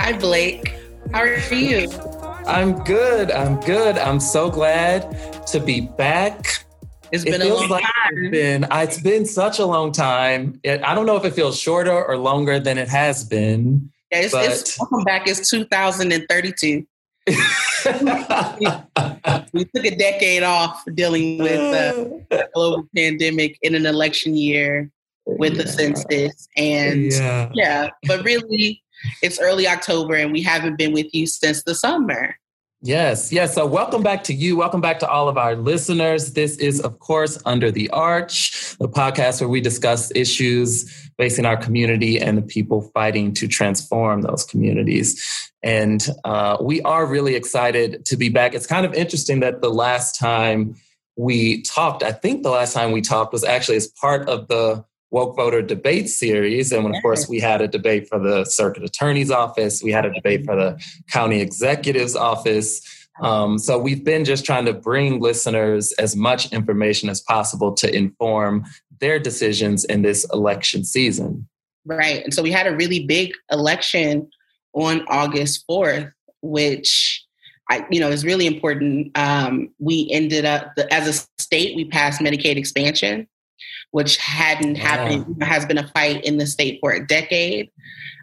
I'm Blake. How are you? I'm good. I'm good. I'm so glad to be back. It's It been a feels long like time. It's been, uh, it's been such a long time. It, I don't know if it feels shorter or longer than it has been. Yeah, it's, it's, welcome back. It's 2032. We took a decade off dealing with uh, a global pandemic in an election year with the census. And yeah. Yeah. but really, it's early October and we haven't been with you since the summer. Yes, yes. So, welcome back to you. Welcome back to all of our listeners. This is, of course, Under the Arch, the podcast where we discuss issues facing our community and the people fighting to transform those communities. And uh, we are really excited to be back. It's kind of interesting that the last time we talked, I think the last time we talked was actually as part of the Woke Voter Debate Series. And of course, we had a debate for the Circuit Attorney's Office, we had a debate for the County Executive's Office. Um, so we've been just trying to bring listeners as much information as possible to inform their decisions in this election season. Right. And so we had a really big election on August 4th, which I, you know, is really important. Um, we ended up, as a state, we passed Medicaid expansion, which hadn't Yeah. happened, has been a fight in the state for a decade.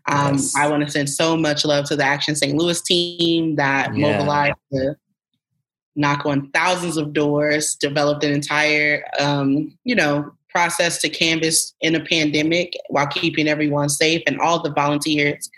Um, Yes. I want to send so much love to the Action St. Louis team that Yeah. mobilized to knock on thousands of doors, developed an entire, um, you know, process to canvas in a pandemic while keeping everyone safe and all the volunteers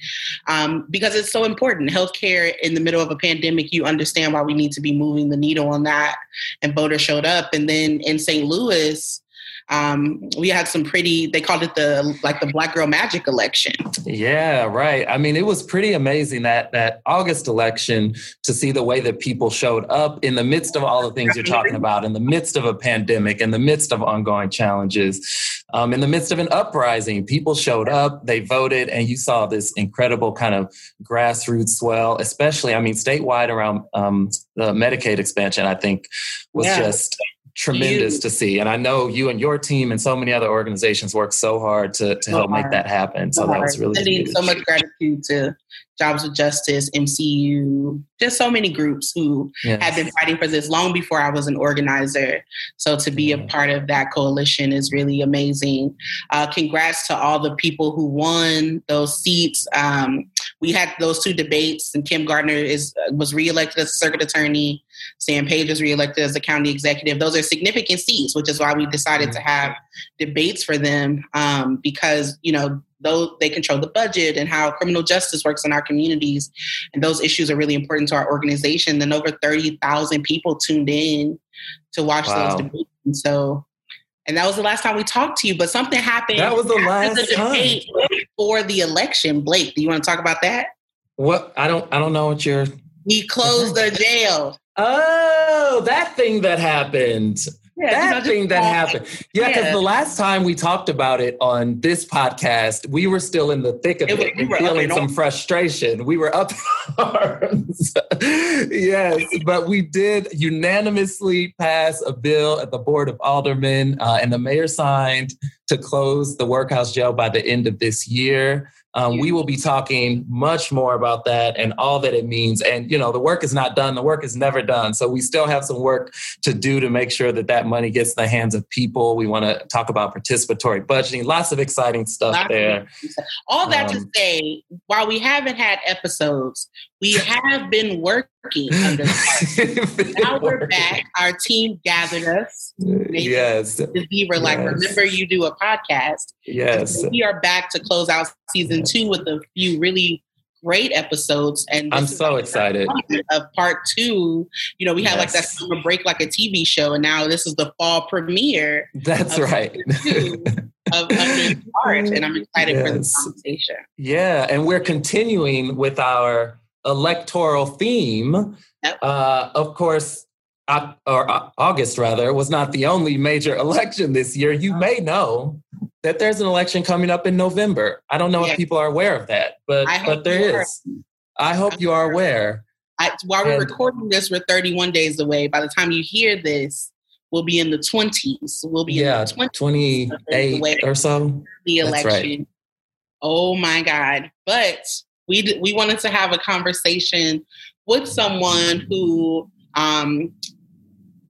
um, because it's so important. Healthcare in the middle of a pandemic, you understand why we need to be moving the needle on that. And voters showed up. And then in St. Louis, um, we had some pretty, they called it the like the Black Girl Magic election. Yeah, right. I mean, it was pretty amazing that that August election to see the way that people showed up in the midst of all the things you're talking about, in the midst of a pandemic, in the midst of ongoing challenges, um, in the midst of an uprising. People showed up, they voted, and you saw this incredible kind of grassroots swell. Especially, I mean, statewide around um, the Medicaid expansion, I think was Yeah. just tremendous You- to see. And I know you and your team and so many other organizations work so hard to, to help make that happen. So that was really so much gratitude to Jobs with Justice, MCU, just so many groups who Yes. had been fighting for this long before I was an organizer. So to be a part of that coalition is really amazing. Uh, congrats to all the people who won those seats. Um, we had those two debates, and Kim Gardner is was reelected as a circuit attorney. Sam Page was reelected as the county executive. Those are significant seats, which is why we decided to have debates for them um, because you know those they control the budget and how criminal justice works in our communities, and those issues are really important to our organization. And over thirty thousand people tuned in to watch Wow. those debates, and so. And that was the last time we talked to you, but something happened. That was the last the time. debate for the election. Blake, do you want to talk about that? What I don't I don't know what you're He closed the jail. Oh, that thing that happened. Yeah, that just thing that happened. Yeah, because Yeah. the last time we talked about it on this podcast, we were still in the thick of It it, we and were feeling some frustration. We were up arms. yes, but we did unanimously pass a bill at the Board of Aldermen, uh, and the mayor signed to close the workhouse jail by the end of this year. Um, we will be talking much more about that and all that it means. And, you know, the work is not done. The work is never done. So we still have some work to do to make sure that that money gets in the hands of people. We want to talk about participatory budgeting, lots of exciting stuff Lots there. All that to Um, say, while we haven't had episodes, we have been working under the Now we're back. Our team gathered us. Yes, The we were like, Yes. remember you do a podcast. yes. We are back to close out season two with a few really great episodes. And I'm so like excited. Of part two, you know, we had like that Yes. summer break, like a TV show, and now this is the fall premiere That's of right. of Under and I'm excited for this conversation. Yeah, and we're continuing with our electoral theme. Yep. Uh, of course, or uh, August rather was not the only major election this year. You may know that there's an election coming up in November. I don't know Yeah. if people are aware of that, but but there is. I hope I'm you are sure. aware. I, while we're And- recording this, we're 31 days away. By the time you hear this, we'll be in the 20s. We'll be Yeah, in the 20s 28 or so. the election. right. Oh my God. But we d- we wanted to have a conversation with someone who um,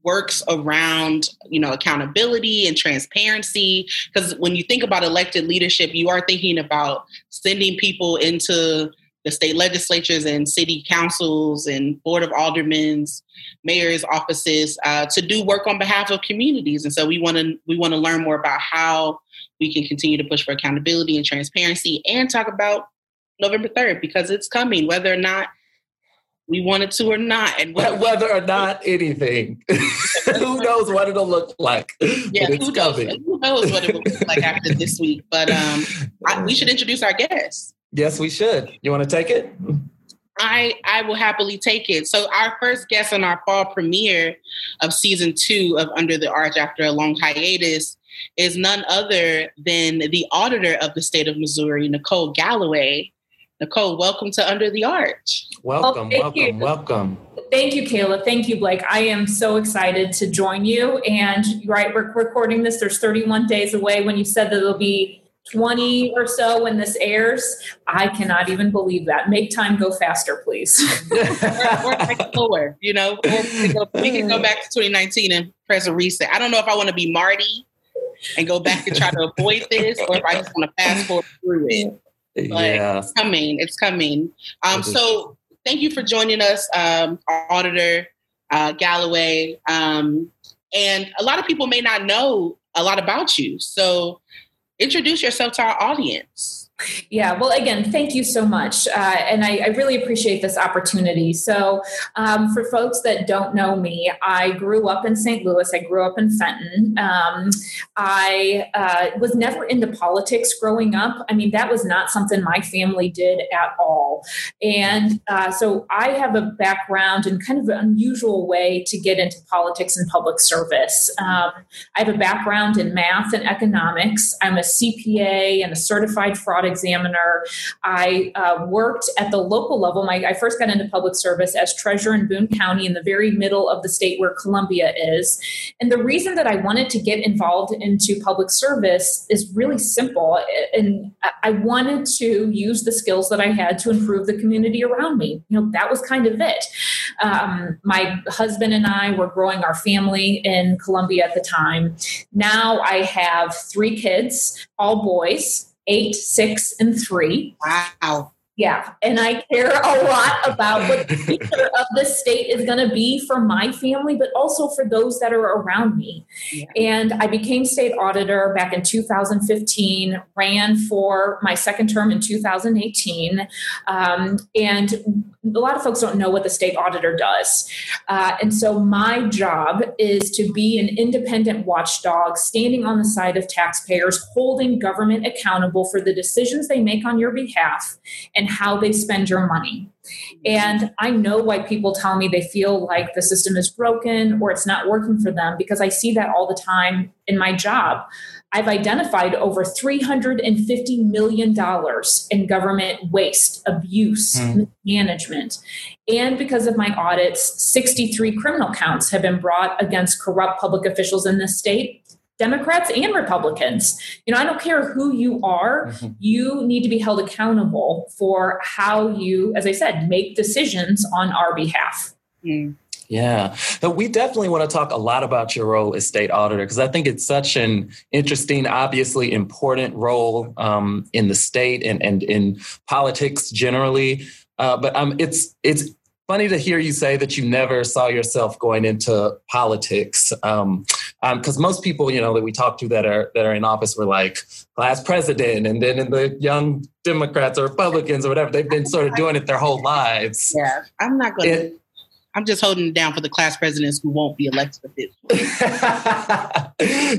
works around you know accountability and transparency. Because when you think about elected leadership you are thinking about sending people into the state legislatures and city councils and board of aldermen's mayor's offices uh, to do work on behalf of communities. And so we want to we want to learn more about how we can continue to push for accountability and transparency and talk about november 3rd because it's coming whether or not we want it to or not and what, Whether or not anything, who knows what it'll look like? yeah, who knows, who knows what it will look like after this week but um I, we should introduce our guests Yes, we should. You want to take it? I I will happily take it. So our first guest on our fall premiere of season two of Under the Arch after a long hiatus is none other than the auditor of the state of Missouri, Nicole Galloway. Nicole, welcome to Under the Arch. Welcome, oh, thank you. welcome, welcome. Thank you, Kayla. Thank you, Blake. I am so excited to join you. And right, we're recording this. There's 31 days away. When you said that it'll be 20 or so when this airs, I cannot even believe that. Make time go faster, please. Or, or like lower, you know, we can, go, we can go back to 2019 and press a reset. I don't know if I want to be Marty and go back and try to avoid this, or if I just want to fast forward through it. Yeah. It's coming. It's coming. Um, so thank you for joining us, um, our auditor uh, Galloway. Um, and a lot of people may not know a lot about you. So introduce yourself to our audience. Yeah, well, again, thank you so much. Uh, and I, I really appreciate this opportunity. So, um, for folks that don't know me, I grew up in St. Louis. I grew up in Fenton. Um, I uh, was never into politics growing up. I mean, that was not something my family did at all. And uh, so I have a background in kind of an unusual way to get into politics and public service. Um, I have a background in math and economics. I'm a CPA and a certified fraud examiner. I uh, worked at the local level. My, I first got into public service as treasurer in Boone County in the very middle of the state where Columbia is. And the reason that I wanted to get involved into public service is really simple. And I- wanted to use the skills that I had to improve the community around me. You know, that was kind of it. Um, my husband and I were growing our family in Columbia at the time. Now I have three kids, all boys, eight, six, and three. Wow. Yeah, and I care a lot about what the future of the state is going to be for my family, but also for those that are around me. Yeah. And I became state auditor back in 2015, ran for my second term in 2018. Um, and a lot of folks don't know what the state auditor does. Uh, and so my job is to be an independent watchdog, standing on the side of taxpayers, holding government accountable for the decisions they make on your behalf and how they spend your money. And I know why people tell me they feel like the system is broken or it's not working for them because I see that all the time in my job. I've identified over $350 million in government waste, abuse, Hmm. mismanagement. And because of my audits, 63 criminal counts have been brought against corrupt public officials in this state. Democrats and Republicans. You know, I don't care who you are, Mhm. you need to be held accountable for how you, as I said, make decisions on our behalf. Mm. Yeah, but we definitely want to talk a lot about your role as state auditor because I think it's such an interesting, obviously important role um, in the state and, and in politics generally. Uh, but um, it's it's funny to hear you say that you never saw yourself going into politics because um, um, most people you know that we talk to that are that are in office were like class president and then in the young democrats or republicans or whatever they've been sort of doing it their whole lives Yeah. I'm not going to. It- I'm just holding it down for the class presidents who won't be elected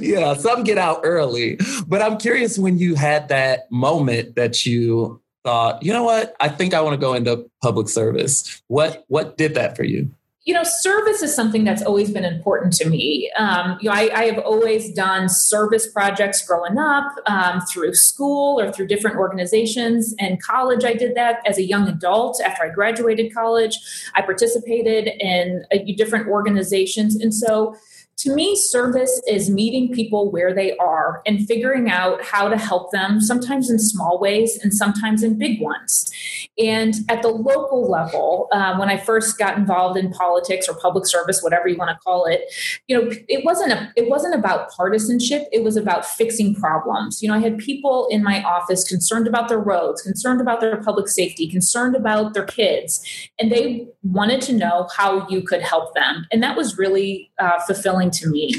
yeah, some get out early. But I'm curious when you had that moment that you thought, you know what, I think I want to go into public service. What what did that for you? you know, service is something that's always been important to me. Um, you know, I, I, have always done service projects growing up um, through school or through different organizations. In college, I did that as a young adult. After I graduated college, I participated in uh, different organizations, and so to me, service is meeting people where they are and figuring out how to help them, sometimes in small ways and sometimes in big ones. And at the local level, uh, when I first got involved in politics or public service, whatever you want to call it, you know, it wasn't a, it wasn't about partisanship. It was about fixing problems. You know, I had people in my office concerned about their roads, concerned about their public safety, concerned about their kids, and they wanted to know how you could help them. And that was really uh, fulfilling to me.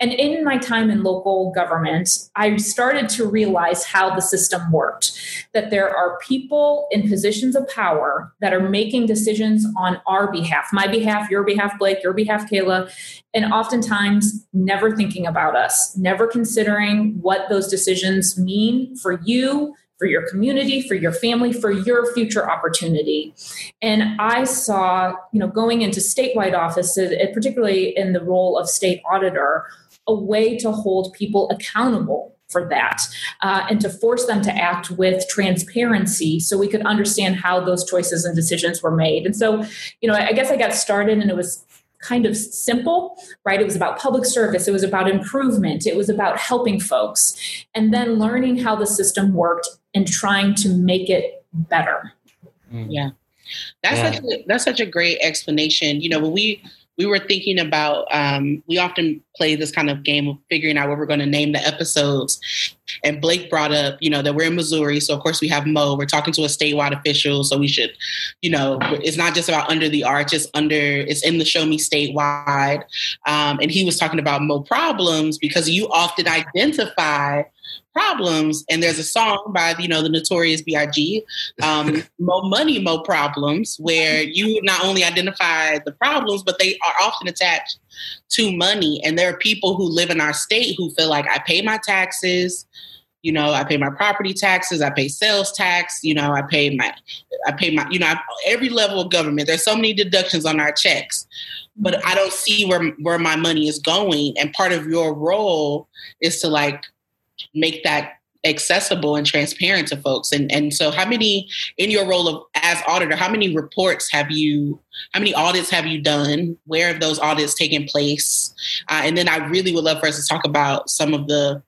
And in my time in local government, I started to realize how the system worked that there are people in positions of power that are making decisions on our behalf, my behalf, your behalf, Blake, your behalf, Kayla, and oftentimes never thinking about us, never considering what those decisions mean for you for your community, for your family, for your future opportunity. And I saw, you know, going into statewide offices, particularly in the role of state auditor, a way to hold people accountable for that uh, and to force them to act with transparency so we could understand how those choices and decisions were made. And so, you know, I guess I got started and it was kind of simple, right? It was about public service, it was about improvement, it was about helping folks, and then learning how the system worked and trying to make it better. Mm. Yeah. That's yeah. such a, that's such a great explanation. You know, when we we were thinking about um, we often play this kind of game of figuring out what we're going to name the episodes and blake brought up you know that we're in missouri so of course we have mo we're talking to a statewide official so we should you know it's not just about under the arch it's under it's in the show me statewide um, and he was talking about mo problems because you often identify problems. And there's a song by you know the Notorious B.I.G. Um, "Mo Money, Mo Problems," where you not only identify the problems, but they are often attached to money. And there are people who live in our state who feel like I pay my taxes. You know, I pay my property taxes. I pay sales tax. You know, I pay my, I pay my, you know, every level of government. There's so many deductions on our checks, but I don't see where where my money is going. And part of your role is to like make that accessible and transparent to folks. And and so how many in your role of as auditor how many reports have you how many audits have you done? Where have those audits taken place? Uh, and then i really would love for us to talk about some of the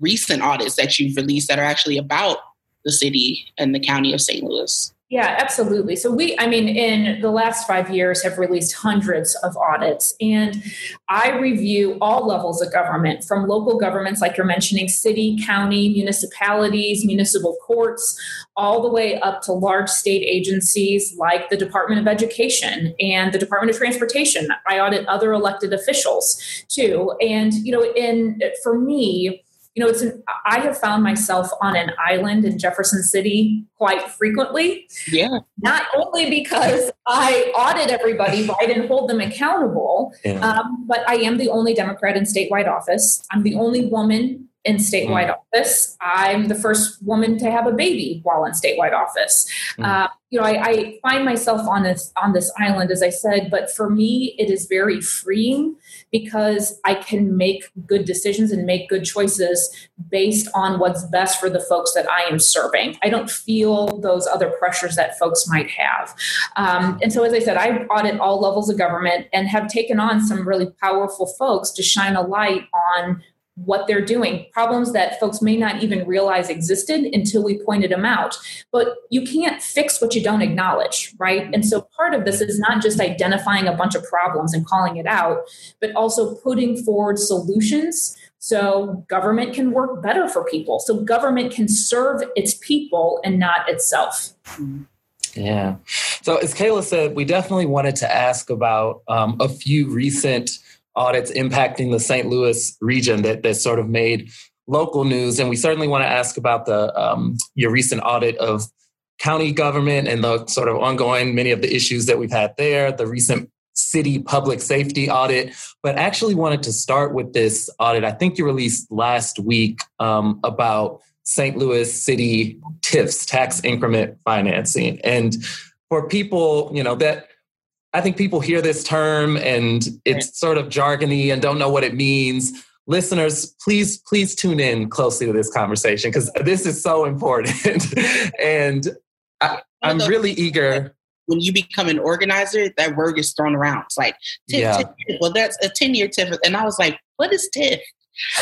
recent audits that you've released that are actually about the city and the county of st louis yeah, absolutely. So we, I mean, in the last five years, have released hundreds of audits, and I review all levels of government, from local governments, like you're mentioning, city, county, municipalities, municipal courts, all the way up to large state agencies like the Department of Education and the Department of Transportation. I audit other elected officials too, and you know, in for me you know, it's an, I have found myself on an island in Jefferson City quite frequently. Yeah. Not only because I audit everybody, right, and hold them accountable, yeah. um, but I am the only Democrat in statewide office. I'm the only woman in statewide mm. office. I'm the first woman to have a baby while in statewide office. Mm. Uh, you know, I, I, find myself on this on this island, as I said, but for me, it is very freeing because I can make good decisions and make good choices based on what's best for the folks that I am serving. I don't feel those other pressures that folks might have. Um, and so, as I said, I audit all levels of government and have taken on some really powerful folks to shine a light on what they're doing, problems that folks may not even realize existed until we pointed them out. But you can't fix what you don't acknowledge, right? And so part of this is not just identifying a bunch of problems and calling it out, but also putting forward solutions so government can work better for people. So government can serve its people and not itself. Yeah. So as Kayla said, we definitely wanted to ask about um, a few recent audits impacting the St. Louis region that, that sort of made local news. And we certainly want to ask about the um, your recent audit of county government and the sort of ongoing many of the issues that we've had there, the recent city public safety audit. But actually wanted to start with this audit. I think you released last week um, about St. Louis City TIFs, tax increment financing. And for people, you know, that I think people hear this term and it's sort of jargony and don't know what it means. Listeners, please, please tune in closely to this conversation because this is so important. and I, I'm really eager. When you become an organizer, that word is thrown around. It's like, TIF, Yeah. Well, that's a 10 year TIF. And I was like, what is TIF?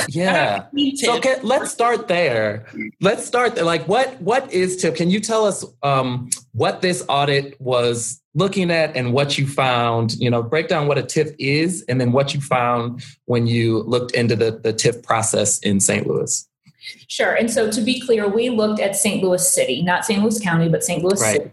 Yeah. So okay, let's start there. Let's start there. Like, what what is TIF? Can you tell us um, what this audit was looking at and what you found? You know, break down what a TIF is, and then what you found when you looked into the the TIF process in St. Louis. Sure. And so to be clear, we looked at St. Louis City, not St. Louis County, but St. Louis Right. City.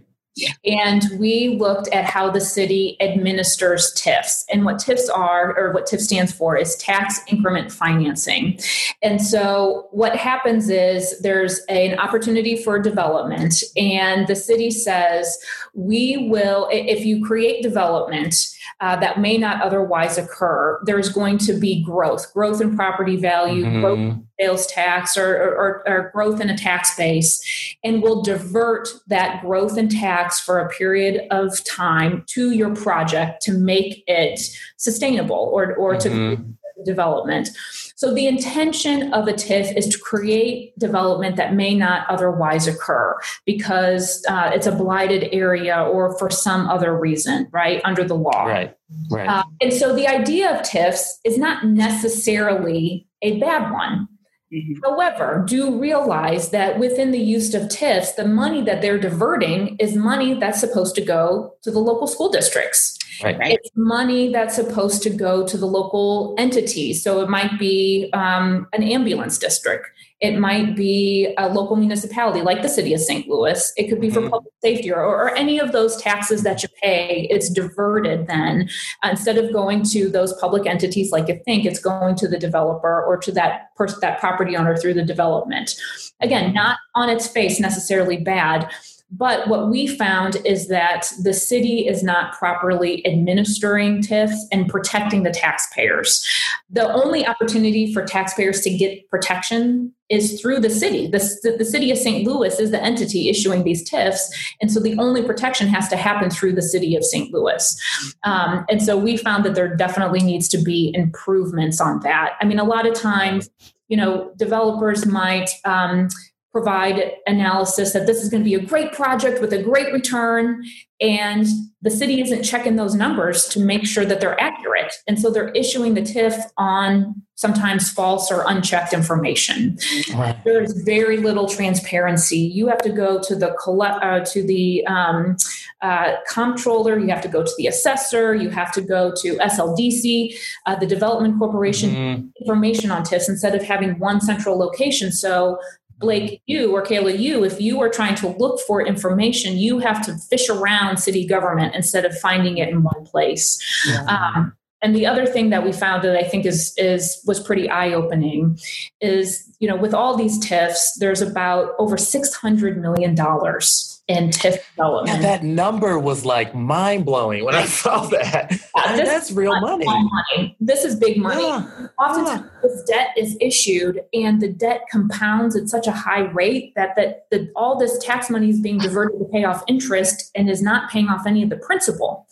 And we looked at how the city administers TIFs. And what TIFs are, or what TIF stands for, is tax increment financing. And so what happens is there's an opportunity for development, and the city says, we will, if you create development, uh, that may not otherwise occur. There's going to be growth, growth in property value, growth Mhm. sales tax or, or, or growth in a tax base, and we'll divert that growth in tax for a period of time to your project to make it sustainable or, or to Mhm. development. So the intention of a TIF is to create development that may not otherwise occur because uh, it's a blighted area or for some other reason, right, under the law. Right. Right. Uh, and so the idea of TIFs is not necessarily a bad one. Mhm. However, do realize that within the use of TIFs, the money that they're diverting is money that's supposed to go to the local school districts. Right. right. It's money that's supposed to go to the local entities. So it might be um, an ambulance district. It might be a local municipality like the city of St. Louis. It could be for Mhm. public safety or, or any of those taxes that you pay. It's diverted then. Instead of going to those public entities like you think, it's going to the developer or to that person, that property owner through the development. Again, not on its face necessarily bad, but what we found is that the city is not properly administering TIFs and protecting the taxpayers. The only opportunity for taxpayers to get protection is through the city. The, the city of St. Louis is the entity issuing these TIFs. And so the only protection has to happen through the city of St. Louis. Um, and so we found that there definitely needs to be improvements on that. I mean, a lot of times, you know, developers might. Um, provide analysis that this is going to be a great project with a great return and the city isn't checking those numbers to make sure that they're accurate and so they're issuing the TIF on sometimes false or unchecked information Right. there is very little transparency you have to go to the collect uh, to the um, uh, comptroller you have to go to the assessor you have to go to sldc uh, the development corporation Mhm. information on TIFs instead of having one central location. So, Blake, you or Kayla, you, if you are trying to look for information, you have to fish around city government instead of finding it in one place. Um, and the other thing that we found that I think is is was pretty eye opening is you know with all these TIFs, there's about over six hundred million dollars in TIF Yeah, that number was like mind blowing when I saw that. Mean, that's real money. Money. This is big money. Yeah. Oftentimes, this debt is issued, and the debt compounds at such a high rate that that the, all this tax money is being diverted to pay off interest and is not paying off any of the principal.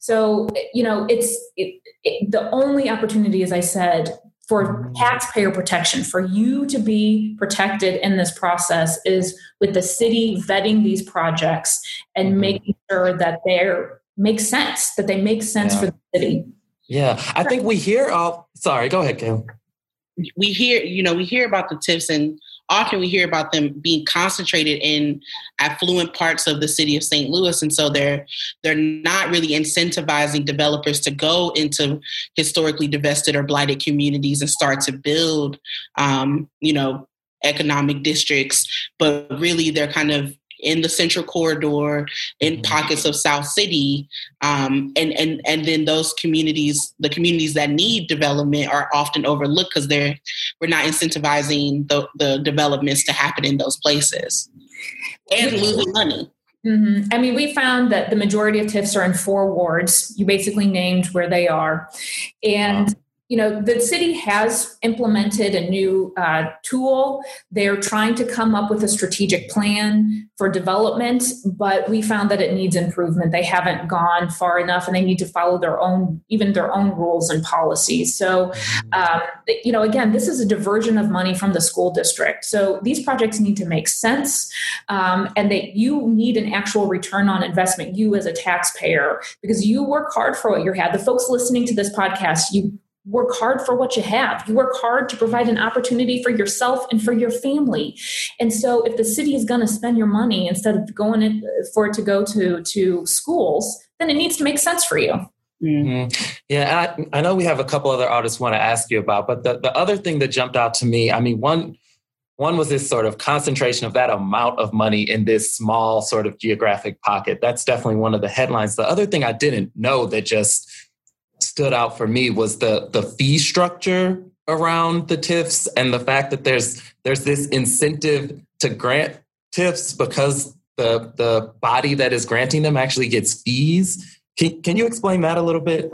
So, you know, it's it, it, the only opportunity, as I said, for taxpayer protection, for you to be protected in this process, is with the city vetting these projects and Mhm. making sure that they're make sense, that they make sense Yeah. for the city. Yeah. I think we hear Oh, sorry, go ahead, Kim. we hear you know we hear about the TIFs and often we hear about them being concentrated in affluent parts of the city of St. Louis and so they're they're not really incentivizing developers to go into historically divested or blighted communities and start to build um, you know economic districts but really they're kind of in the central corridor in Mhm. pockets of south city um, and and and then those communities the communities that need development are often overlooked because they're we're not incentivizing the, the developments to happen in those places and losing money hmm I mean, we found that the majority of TIFs are in four wards. You basically named where they are. And you know, the city has implemented a new uh, tool. They're trying to come up with a strategic plan for development, but we found that it needs improvement. They haven't gone far enough, and they need to follow their own, even their own rules and policies. So, um, you know, again, this is a diversion of money from the school district. So these projects need to make sense, um, and that you need an actual return on investment. You as a taxpayer, because you work hard for what you had. The folks listening to this podcast, you work hard for what you have. You work hard to provide an opportunity for yourself and for your family. And so if the city is going to spend your money instead of going in, for it to go to to schools, then it needs to make sense for you. Mm-hmm. Yeah, I, I, know we have a couple other artists want to ask you about, but the, the other thing that jumped out to me, I mean, one one was this sort of concentration of that amount of money in this small sort of geographic pocket. That's definitely one of the headlines. The other thing I didn't know that just stood out for me was the the fee structure around the TIFs and the fact that there's there's this incentive to grant TIFs because the the body that is granting them actually gets fees. Can, can you explain that a little bit?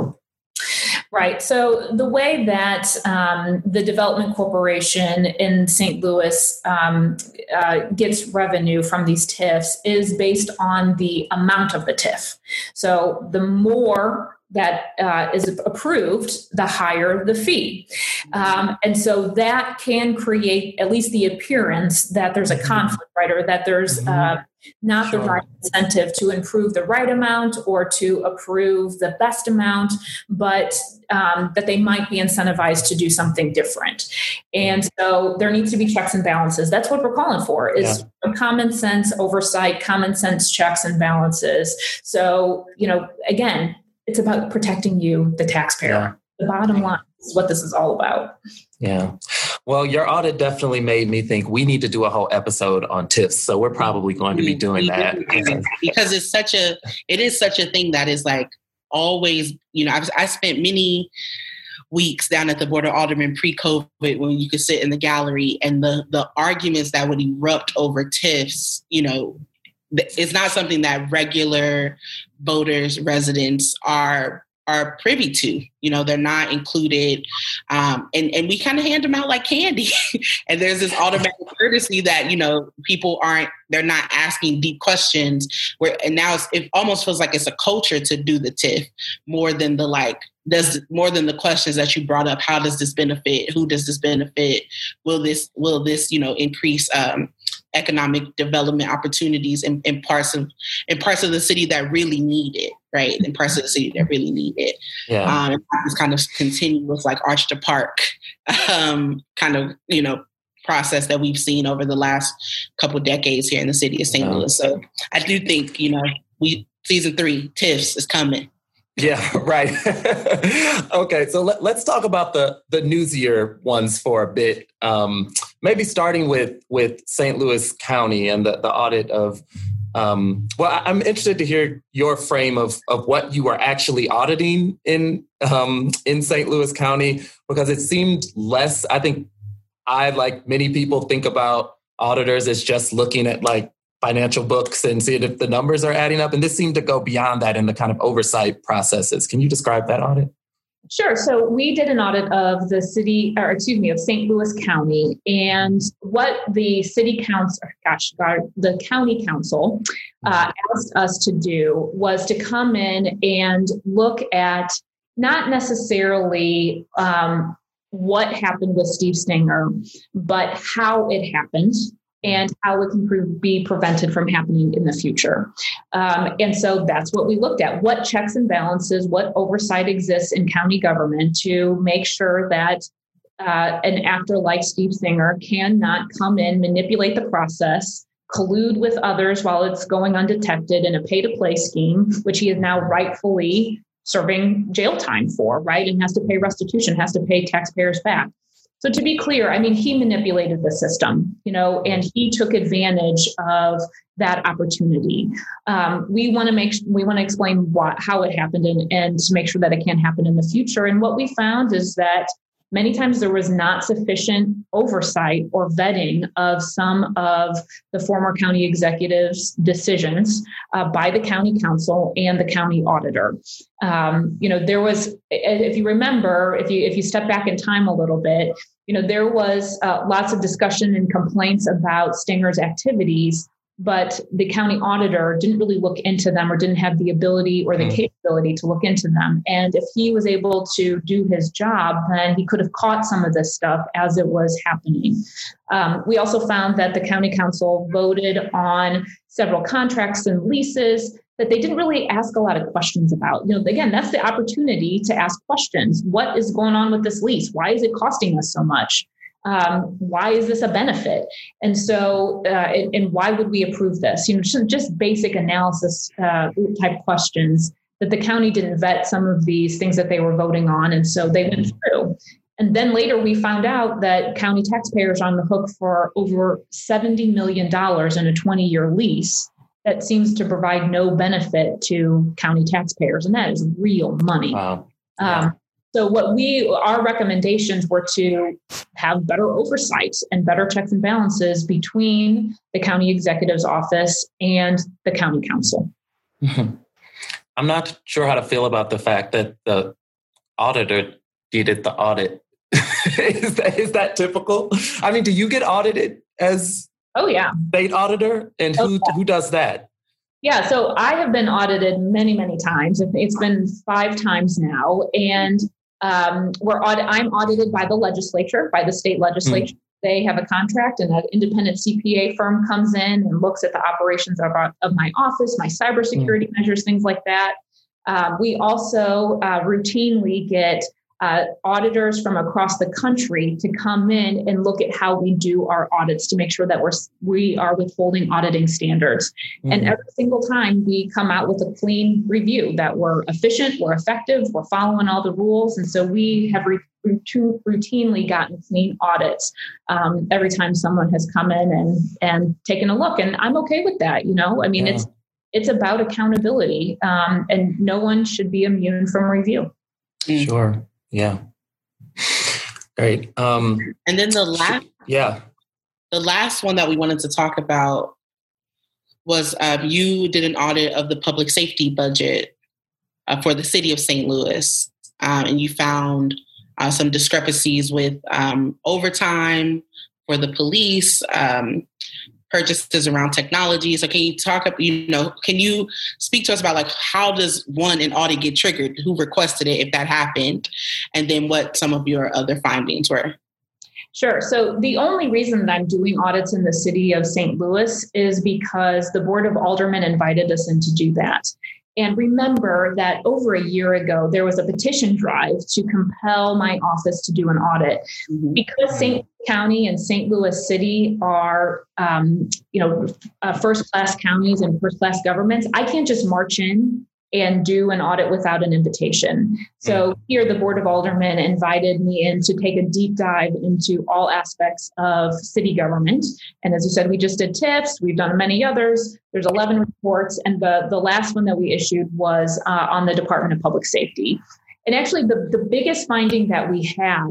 Right. So the way that um, the Development Corporation in St. Louis um, uh, gets revenue from these TIFs is based on the amount of the TIF. So the more that uh, is approved, the higher the fee. Um, and so that can create at least the appearance that there's a mm-hmm. conflict, right? Or that there's uh, not sure. the right incentive to improve the right amount or to approve the best amount, but um, that they might be incentivized to do something different. And so there needs to be checks and balances. That's what we're calling for is yeah. common sense oversight, common sense checks and balances. So, you know, again, it's about protecting you, the taxpayer. Yeah. The bottom line is what this is all about. Yeah. Well, your audit definitely made me think we need to do a whole episode on TIFs. So we're probably going to be doing that. because it's such a it is such a thing that is like always, you know, I've, I spent many weeks down at the Board of Aldermen pre-COVID when you could sit in the gallery and the the arguments that would erupt over TIFs, you know, it's not something that regular voters, residents are are privy to. You know, they're not included, um, and and we kind of hand them out like candy. and there's this automatic courtesy that you know people aren't they're not asking deep questions. Where and now it almost feels like it's a culture to do the TIF more than the like does more than the questions that you brought up. How does this benefit? Who does this benefit? Will this will this you know increase um, economic development opportunities in, in parts of in parts of the city that really need it, right? In parts of the city that really need it. Yeah. Um, this kind of continuous like arch to park um, kind of you know process that we've seen over the last couple decades here in the city of St. Louis. So I do think you know we season three TIFs is coming. Yeah, right. okay, so let, us talk about the the newsier ones for a bit. Um, maybe starting with with St. Louis County and the, the audit of. Um, well, I'm interested to hear your frame of of what you are actually auditing in um, in St. Louis County because it seemed less. I think I, like many people, think about auditors as just looking at like financial books and see if the numbers are adding up. And this seemed to go beyond that in the kind of oversight processes. Can you describe that audit? Sure. So we did an audit of the city, or excuse me, of St. Louis County, and what the city council, gosh, the county council uh, asked us to do was to come in and look at not necessarily um, what happened with Steve Stenger, but how it happened and how it can pre- be prevented from happening in the future. Um, and so that's what we looked at. What checks and balances, what oversight exists in county government to make sure that uh, an actor like Steve Stenger cannot come in, manipulate the process, collude with others while it's going undetected in a pay to play scheme, which he is now rightfully serving jail time for, right? And has to pay restitution, has to pay taxpayers back. So to be clear, I mean, he manipulated the system, you know, and he took advantage of that opportunity. Um, we want to make we want to explain what how it happened and, and to make sure that it can't happen in the future. And what we found is that many times there was not sufficient oversight or vetting of some of the former county executives' decisions uh, by the county council and the county auditor. Um, you know, there was, if you remember, if you if you step back in time a little bit, you know, there was uh, lots of discussion and complaints about Stenger's activities but the county auditor didn't really look into them or didn't have the ability or the mm. capability to look into them. And if he was able to do his job, then he could have caught some of this stuff as it was happening. Um, we also found that the county council voted on several contracts and leases that they didn't really ask a lot of questions about. You know, again, that's the opportunity to ask questions. What is going on with this lease? Why is it costing us so much? Um, why is this a benefit? And so uh, and, and, why would we approve this? You know just, just basic analysis uh, type questions that the county didn't vet some of these things that they were voting on and so they went through. And then later we found out that county taxpayers are on the hook for over $70 million in a 20 year lease that seems to provide no benefit to county taxpayers and that is real money. Wow. Um, so what we our recommendations were to have better oversight and better checks and balances between the county executive's office and the county council. Mm-hmm. I'm not sure how to feel about the fact that the auditor did the audit. is that is that typical? I mean, do you get audited as Oh yeah. State auditor and who oh, yeah. who does that? Yeah, so I have been audited many, many times. It's been five times now, and um, we're audit, I'm audited by the legislature, by the state legislature. Mm. They have a contract, and an independent CPA firm comes in and looks at the operations of, our, of my office, my cybersecurity mm. measures, things like that. Um, we also uh, routinely get uh, auditors from across the country to come in and look at how we do our audits to make sure that we're we are withholding auditing standards. Mm-hmm. And every single time we come out with a clean review that we're efficient, we're effective, we're following all the rules, and so we have re- routinely gotten clean audits um, every time someone has come in and and taken a look. And I'm okay with that. You know, I mean, yeah. it's it's about accountability, um, and no one should be immune from review. Sure. Yeah. Great. Um, and then the last, yeah, the last one that we wanted to talk about was um, you did an audit of the public safety budget uh, for the city of St. Louis, um, and you found uh, some discrepancies with um, overtime for the police, um, purchases around technology. So can you talk, up, you know, can you speak to us about like how does one an audit get triggered? Who requested it if that happened? And then what some of your other findings were? Sure. So the only reason that I'm doing audits in the city of St. Louis is because the Board of Aldermen invited us in to do that. And remember that over a year ago, there was a petition drive to compel my office to do an audit. Mm-hmm. Because St. County and St. Louis City are, um, you know, uh, first class counties and first class governments, I can't just march in and do an audit without an invitation. So mm. here, the Board of Aldermen invited me in to take a deep dive into all aspects of city government. And as you said, we just did TIFs, we've done many others. There's 11 reports, and the, the last one that we issued was uh, on the Department of Public Safety. And actually, the, the biggest finding that we had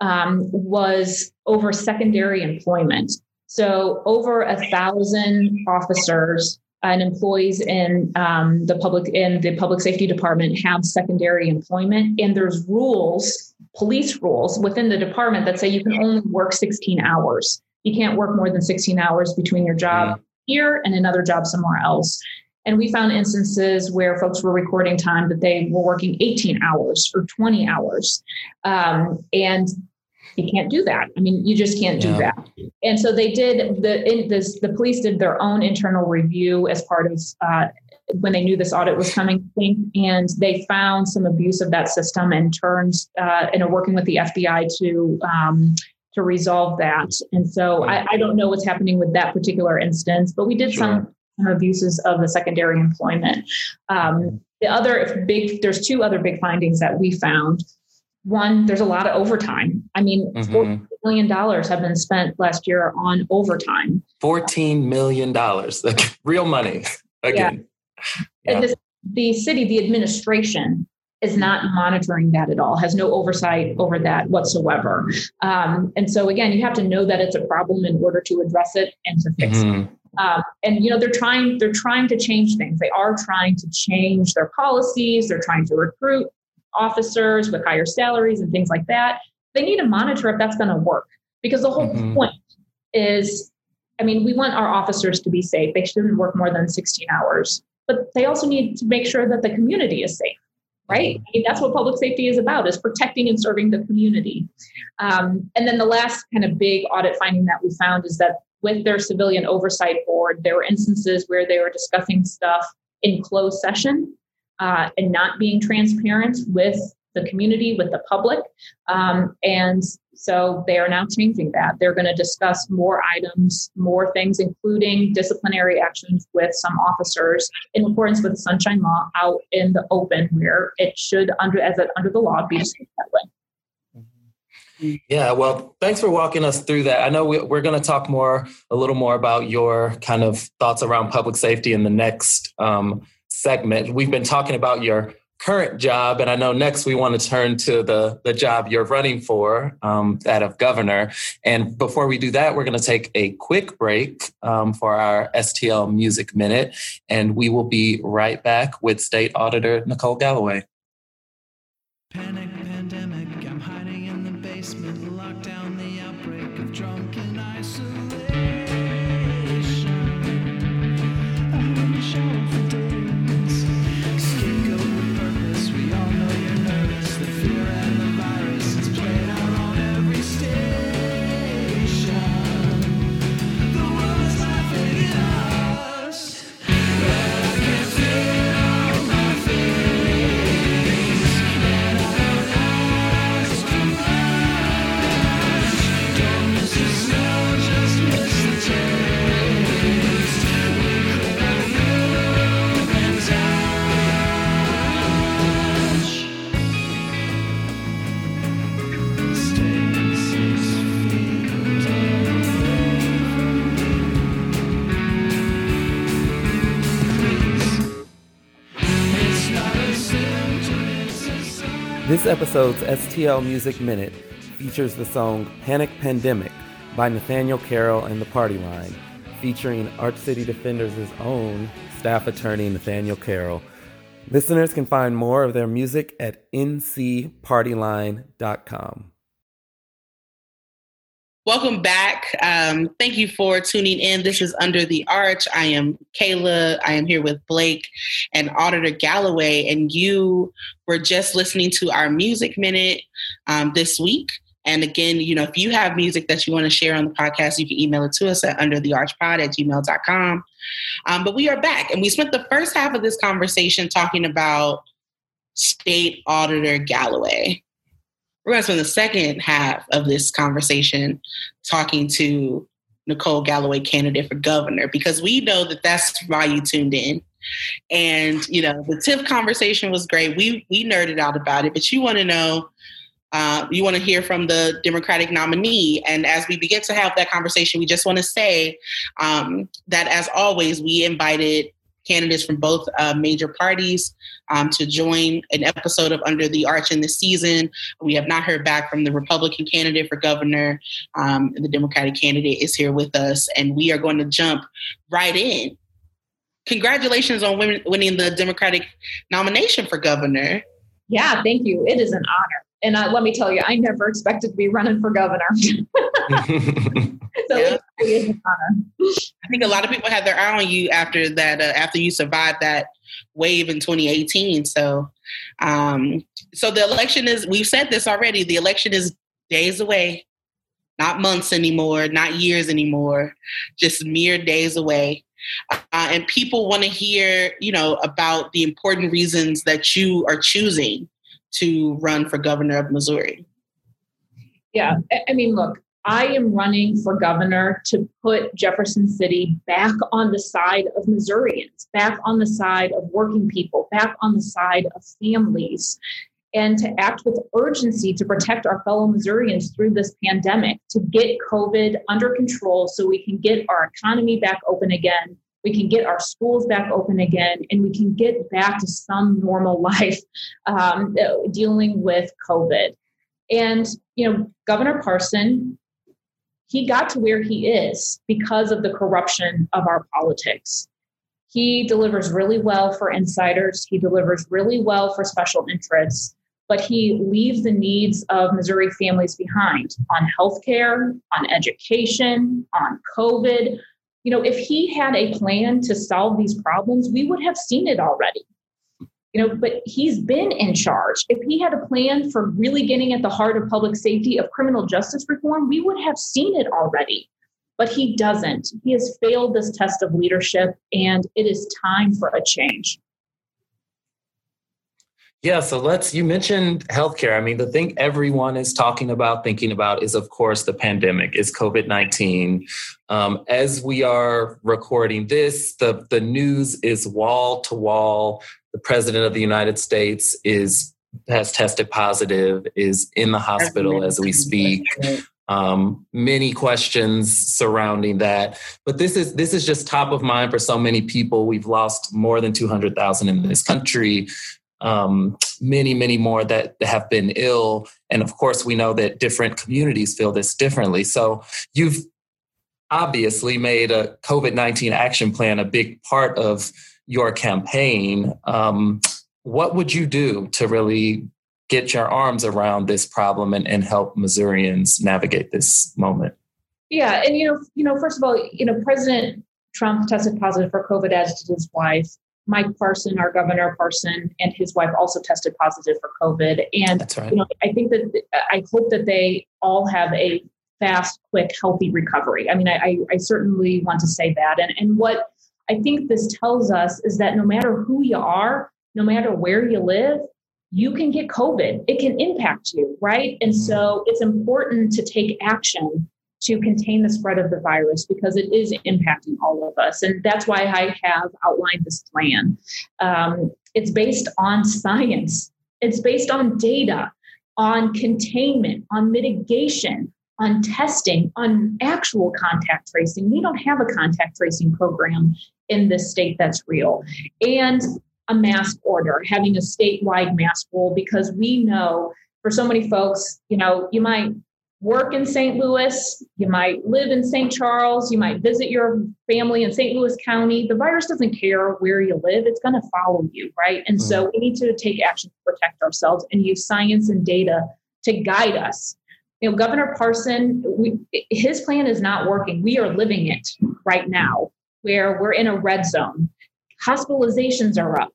um, was over secondary employment. So, over a thousand officers and employees in um, the public in the public safety department have secondary employment. And there's rules police rules within the department that say you can only work 16 hours. You can't work more than 16 hours between your job mm-hmm. here and another job somewhere else. And we found instances where folks were recording time that they were working 18 hours or 20 hours. Um, and you can't do that. I mean, you just can't do yeah. that. And so they did the in, this, the police did their own internal review as part of uh, when they knew this audit was coming, and they found some abuse of that system and turned uh, and are working with the FBI to um, to resolve that. And so I, I, don't know what's happening with that particular instance, but we did sure. some, some abuses of the secondary employment. Um, the other big, there's two other big findings that we found one, there's a lot of overtime. I mean, mm-hmm. $14 million have been spent last year on overtime. $14 million, real money again. Yeah. yeah. The, the city, the administration is not monitoring that at all, has no oversight over that whatsoever. Um, and so, again, you have to know that it's a problem in order to address it and to fix mm-hmm. it. Um, and you know they're trying they're trying to change things. They are trying to change their policies. They're trying to recruit officers with higher salaries and things like that. They need to monitor if that's going to work because the whole mm-hmm. point is I mean, we want our officers to be safe. They shouldn't work more than 16 hours, but they also need to make sure that the community is safe, right? I mean, that's what public safety is about, is protecting and serving the community. Um, and then the last kind of big audit finding that we found is that with their civilian oversight board, there were instances where they were discussing stuff in closed session uh, and not being transparent with the community, with the public. Um, and so they are now changing that. They're going to discuss more items, more things, including disciplinary actions with some officers in accordance with the Sunshine Law out in the open, where it should, under as a, under the law, be that way. Yeah, well, thanks for walking us through that. I know we, are going to talk more, a little more about your kind of thoughts around public safety in the next um, segment. We've been talking about your current job, and I know next we want to turn to the the job you're running for, um, that of governor. And before we do that, we're going to take a quick break um, for our STL Music Minute, and we will be right back with State Auditor Nicole Galloway. Panic This episode's STL Music Minute features the song Panic Pandemic by Nathaniel Carroll and the Party Line, featuring Arch City Defenders' own staff attorney Nathaniel Carroll. Listeners can find more of their music at ncpartyline.com. Welcome back. Um, thank you for tuning in. This is Under the Arch. I am Kayla. I am here with Blake and Auditor Galloway, and you were just listening to our Music Minute um, this week. And again, you know, if you have music that you want to share on the podcast, you can email it to us at underthearchpod at gmail.com. Um, but we are back, and we spent the first half of this conversation talking about State Auditor Galloway we're going to spend the second half of this conversation talking to Nicole Galloway, candidate for governor, because we know that that's why you tuned in. And you know, the TIF conversation was great. We we nerded out about it, but you want to know, uh, you want to hear from the Democratic nominee. And as we begin to have that conversation, we just want to say um, that, as always, we invited candidates from both uh, major parties um, to join an episode of Under the Arch in this season. We have not heard back from the Republican candidate for governor. Um, the Democratic candidate is here with us, and we are going to jump right in. Congratulations on winning the Democratic nomination for governor. Yeah, thank you. It is an honor. And uh, let me tell you, I never expected to be running for governor. so yeah. it's an honor. I think a lot of people had their eye on you after that, uh, after you survived that wave in 2018. So, um, so the election is, we've said this already, the election is days away, not months anymore, not years anymore, just mere days away. Uh, and people want to hear, you know, about the important reasons that you are choosing to run for governor of Missouri? Yeah, I mean, look, I am running for governor to put Jefferson City back on the side of Missourians, back on the side of working people, back on the side of families, and to act with urgency to protect our fellow Missourians through this pandemic, to get COVID under control so we can get our economy back open again we can get our schools back open again, and we can get back to some normal life um, dealing with COVID. And, you know, Governor Parson, he got to where he is because of the corruption of our politics. He delivers really well for insiders, he delivers really well for special interests, but he leaves the needs of Missouri families behind on healthcare, on education, on COVID. You know, if he had a plan to solve these problems, we would have seen it already. You know but he's been in charge. If he had a plan for really getting at the heart of public safety of criminal justice reform we would have seen it already. But he doesn't. He has failed this test of leadership and it is time for a change yeah, so let's. You mentioned healthcare. I mean, the thing everyone is talking about, thinking about, is of course the pandemic, is COVID nineteen. Um, as we are recording this, the the news is wall to wall the president of the United States is has tested positive, is in the hospital as we speak. Um, many questions surrounding that, but this is this is just top of mind for so many people. We've lost more than two hundred thousand in this country. Um, many, many more that have been ill, and of course, we know that different communities feel this differently. So you've obviously made a COVID nineteen action plan a big part of your campaign, um, what would you do to really get your arms around this problem and, and help Missourians navigate this moment? Yeah, and you know, you know, first of all, you know, President Trump tested positive for COVID, as did his wife. Mike Parson, our governor Parson, and his wife also tested positive for COVID. And right. you know, I think that I hope that they all have a fast, quick, healthy recovery. I mean, I, I certainly want to say that. And and what I think this tells us is that no matter who you are, no matter where you live, you can get COVID. It can impact you, right? And mm-hmm. so it's important to take action to contain the spread of the virus because it is impacting all of us. And that's why I have outlined this plan. Um, it's based on science, it's based on data, on containment, on mitigation, on testing, on actual contact tracing. We don't have a contact tracing program in this state that's real. And a mask order, having a statewide mask rule, because we know for so many folks, you know, you might work in St. Louis, you might live in St. Charles, you might visit your family in St. Louis County. The virus doesn't care where you live, it's going to follow you, right? And mm-hmm. so we need to take action to protect ourselves and use science and data to guide us. You know, Governor Parson, we, his plan is not working. We are living it right now where we're in a red zone. Hospitalizations are up.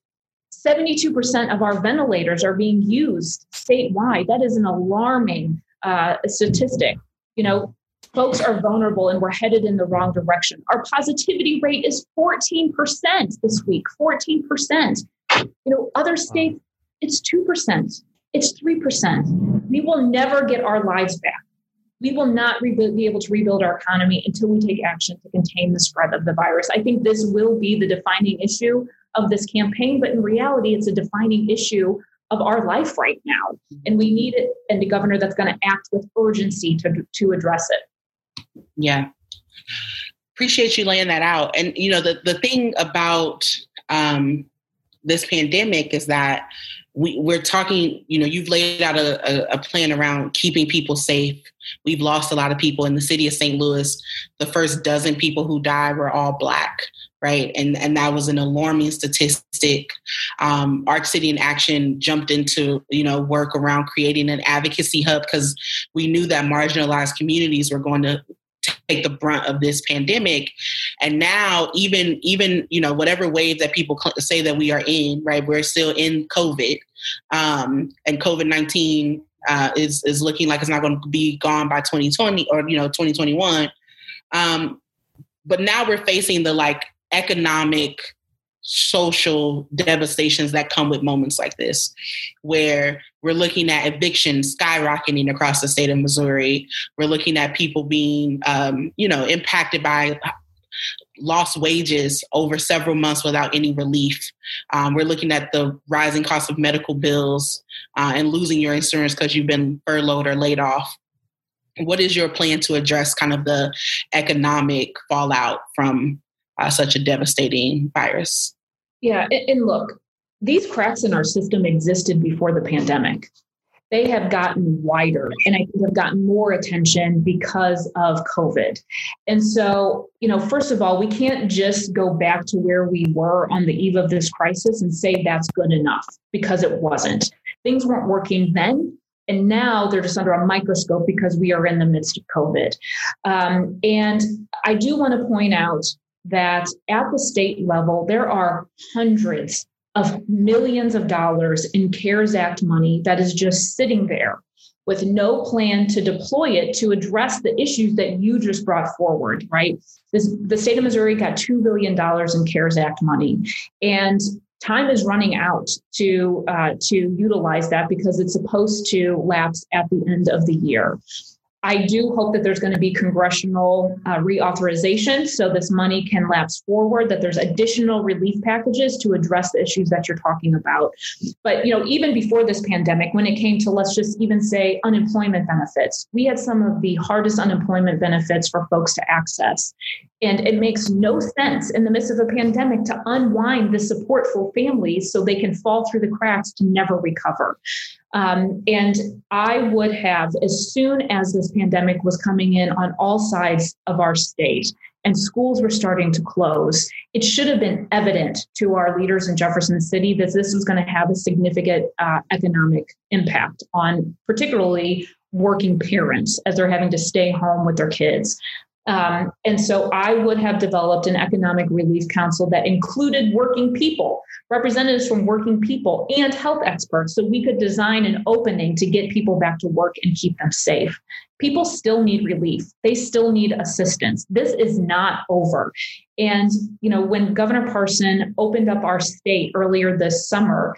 72% of our ventilators are being used statewide. That is an alarming uh, statistic. You know, folks are vulnerable and we're headed in the wrong direction. Our positivity rate is 14% this week, 14%. You know, other states, it's 2%, it's 3%. We will never get our lives back we will not rebuild, be able to rebuild our economy until we take action to contain the spread of the virus. I think this will be the defining issue of this campaign, but in reality, it's a defining issue of our life right now. And we need it and a governor that's going to act with urgency to, to address it. Yeah. Appreciate you laying that out. And, you know, the, the thing about um, this pandemic is that we, we're talking, you know, you've laid out a, a, a, plan around keeping people safe. We've lost a lot of people in the city of St. Louis. The first dozen people who died were all Black, right? And, and that was an alarming statistic. Um, Arch City in Action jumped into, you know, work around creating an advocacy hub because we knew that marginalized communities were going to take the brunt of this pandemic and now even even you know whatever wave that people say that we are in right we're still in covid um, and covid-19 uh, is is looking like it's not going to be gone by 2020 or you know 2021 um, but now we're facing the like economic social devastations that come with moments like this, where we're looking at eviction skyrocketing across the state of Missouri. We're looking at people being, um, you know, impacted by lost wages over several months without any relief. Um, we're looking at the rising cost of medical bills uh, and losing your insurance because you've been furloughed or laid off. What is your plan to address kind of the economic fallout from uh, such a devastating virus. Yeah, and look, these cracks in our system existed before the pandemic they have gotten wider and I think have gotten more attention because of COVID. And so, you know, first of all, we can't just go back to where we were on the eve of this crisis and say that's good enough because it wasn't. Things weren't working then. And now they're just under a microscope because we are in the midst of COVID. Um, and I do want to point out that at the state level, there are hundreds of millions of dollars in CARES Act money that is just sitting there with no plan to deploy it to address the issues that you just brought forward, right? This, the state of Missouri got $2 billion in CARES Act money. And time is running out to uh, to utilize that because it's supposed to lapse at the end of the year. I do hope that there's going to be congressional uh, reauthorization so this money can lapse forward, that there's additional relief packages to address the issues that you're talking about. But, you know, even before this pandemic, when it came to, let's just even say unemployment benefits, we had some of the hardest unemployment benefits for folks to access. And it makes no sense in the midst of a pandemic to unwind the support for families so they can fall through the cracks to never recover. Um, and I would have, as soon as this pandemic was coming in on all sides of our state and schools were starting to close, it should have been evident to our leaders in Jefferson City that this was going to have a significant uh, economic impact on particularly working parents as they're having to stay home with their kids. Um, and so I would have developed an economic relief council that included working people, representatives from working people, and health experts, so we could design an opening to get people back to work and keep them safe. People still need relief. They still need assistance. This is not over. And, you know, when Governor Parson opened up our state earlier this summer,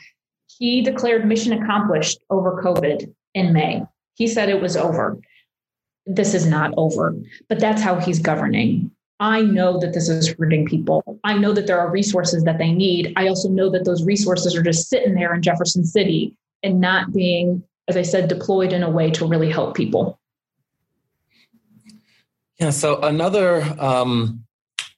he declared mission accomplished over COVID in May. He said it was over this is not over. But that's how he's governing. I know that this is hurting people. I know that there are resources that they need. I also know that those resources are just sitting there in Jefferson City and not being, as I said, deployed in a way to really help people. Yeah. So another um,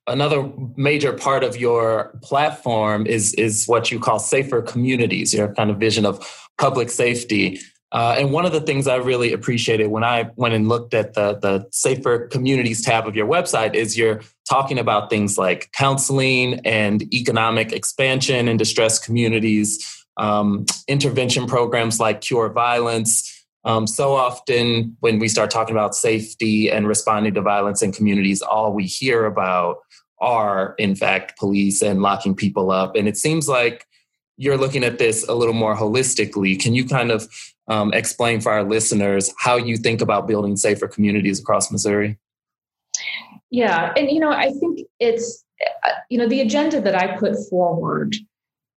another major part of your platform is is what you call safer communities. Your kind of vision of public safety. Uh, and one of the things I really appreciated when I went and looked at the, the Safer Communities tab of your website is you're talking about things like counseling and economic expansion in distressed communities, um, intervention programs like Cure Violence. Um, so often, when we start talking about safety and responding to violence in communities, all we hear about are, in fact, police and locking people up. And it seems like you're looking at this a little more holistically. Can you kind of um, explain for our listeners how you think about building safer communities across Missouri? Yeah, and you know, I think it's uh, you know the agenda that I put forward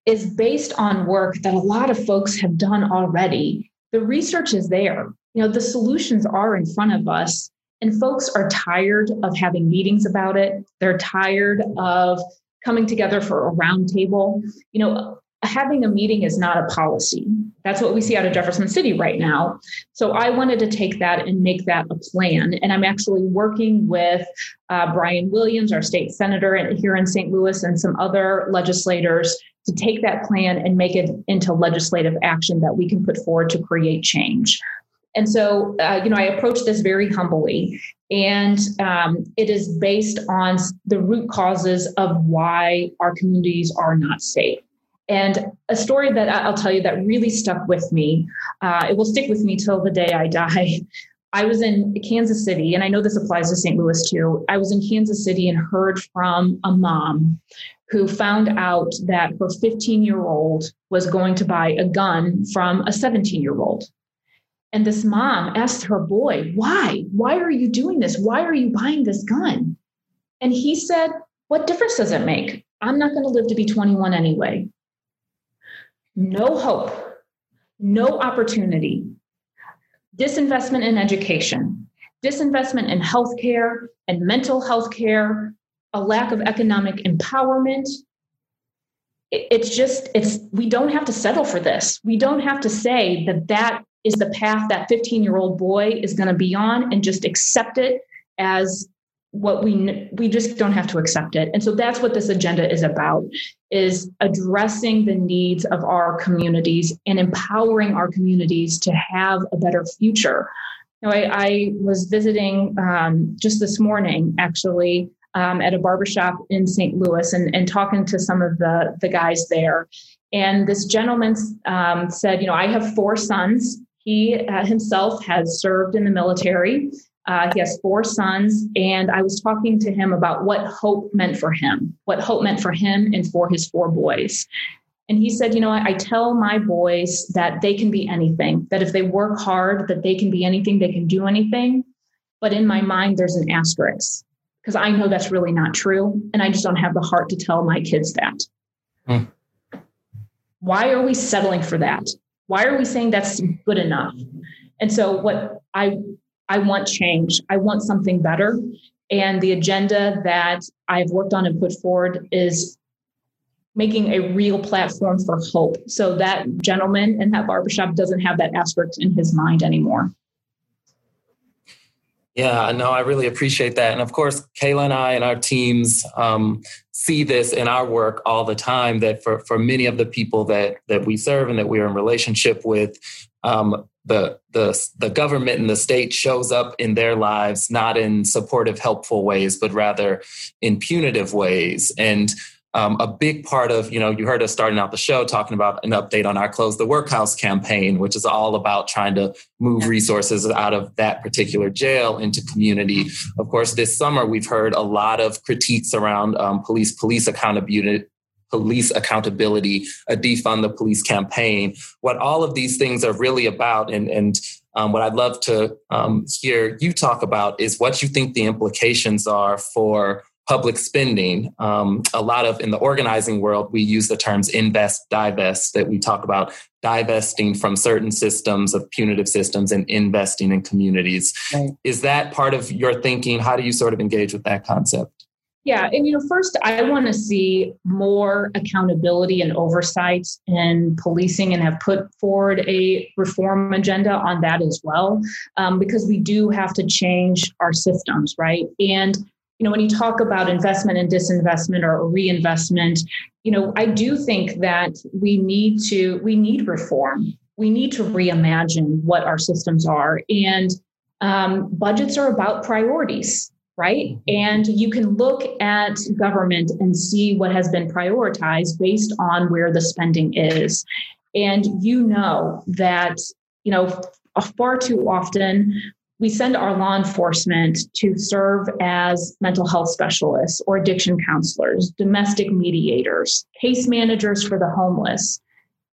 is based on work that a lot of folks have done already. The research is there. You know, the solutions are in front of us, and folks are tired of having meetings about it. They're tired of coming together for a roundtable. You know, having a meeting is not a policy. That's what we see out of Jefferson City right now. So I wanted to take that and make that a plan. And I'm actually working with uh, Brian Williams, our state senator here in St. Louis, and some other legislators to take that plan and make it into legislative action that we can put forward to create change. And so, uh, you know, I approach this very humbly, and um, it is based on the root causes of why our communities are not safe. And a story that I'll tell you that really stuck with me, uh, it will stick with me till the day I die. I was in Kansas City, and I know this applies to St. Louis too. I was in Kansas City and heard from a mom who found out that her 15 year old was going to buy a gun from a 17 year old. And this mom asked her boy, Why? Why are you doing this? Why are you buying this gun? And he said, What difference does it make? I'm not going to live to be 21 anyway no hope, no opportunity, disinvestment in education, disinvestment in healthcare and mental health care, a lack of economic empowerment. It's just, it's, we don't have to settle for this. We don't have to say that that is the path that 15 year old boy is going to be on and just accept it as what we we just don't have to accept it. And so that's what this agenda is about is addressing the needs of our communities and empowering our communities to have a better future. I, I was visiting um, just this morning actually um, at a barbershop in st louis and, and talking to some of the the guys there. And this gentleman um, said you know i have four sons. He uh, himself has served in the military uh, he has four sons, and I was talking to him about what hope meant for him, what hope meant for him and for his four boys. And he said, You know, I, I tell my boys that they can be anything, that if they work hard, that they can be anything, they can do anything. But in my mind, there's an asterisk because I know that's really not true. And I just don't have the heart to tell my kids that. Hmm. Why are we settling for that? Why are we saying that's good enough? And so, what I I want change. I want something better. And the agenda that I've worked on and put forward is making a real platform for hope. So that gentleman in that barbershop doesn't have that asterisk in his mind anymore. Yeah, no, I really appreciate that. And of course, Kayla and I and our teams um, see this in our work all the time that for, for many of the people that, that we serve and that we're in relationship with, um, the the the government and the state shows up in their lives not in supportive helpful ways but rather in punitive ways. And um, a big part of you know you heard us starting out the show talking about an update on our close the workhouse campaign which is all about trying to move resources out of that particular jail into community. Of course this summer we've heard a lot of critiques around um, police police accountability police accountability, a defund the police campaign. What all of these things are really about, and, and um, what I'd love to um, hear you talk about is what you think the implications are for public spending. Um, a lot of in the organizing world, we use the terms invest, divest, that we talk about divesting from certain systems of punitive systems and investing in communities. Right. Is that part of your thinking? How do you sort of engage with that concept? Yeah, and you know, first, I want to see more accountability and oversight in policing, and have put forward a reform agenda on that as well, um, because we do have to change our systems, right? And you know, when you talk about investment and disinvestment or reinvestment, you know, I do think that we need to we need reform. We need to reimagine what our systems are, and um, budgets are about priorities right? Mm-hmm. And you can look at government and see what has been prioritized based on where the spending is. And you know that, you know, far too often we send our law enforcement to serve as mental health specialists or addiction counselors, domestic mediators, case managers for the homeless.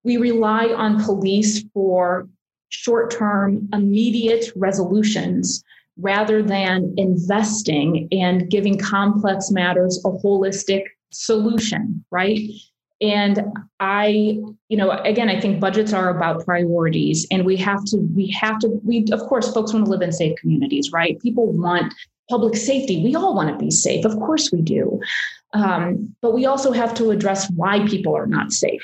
We rely on police for short term, immediate resolutions rather than investing and giving complex matters a holistic solution, right? And I, you know, again, I think budgets are about priorities and we have to, we have to, we, of course, folks want to live in safe communities, right? People want public safety. We all want to be safe. Of course we do. Um, but we also have to address why people are not safe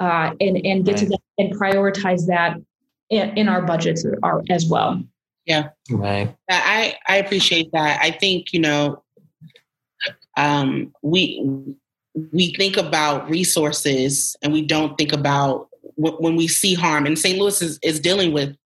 uh, and, and get right. to that and prioritize that in, in our budgets are, as well. Yeah. Right. I, I appreciate that. I think, you know, um, we we think about resources and we don't think about w- when we see harm. And St. Louis is, is dealing with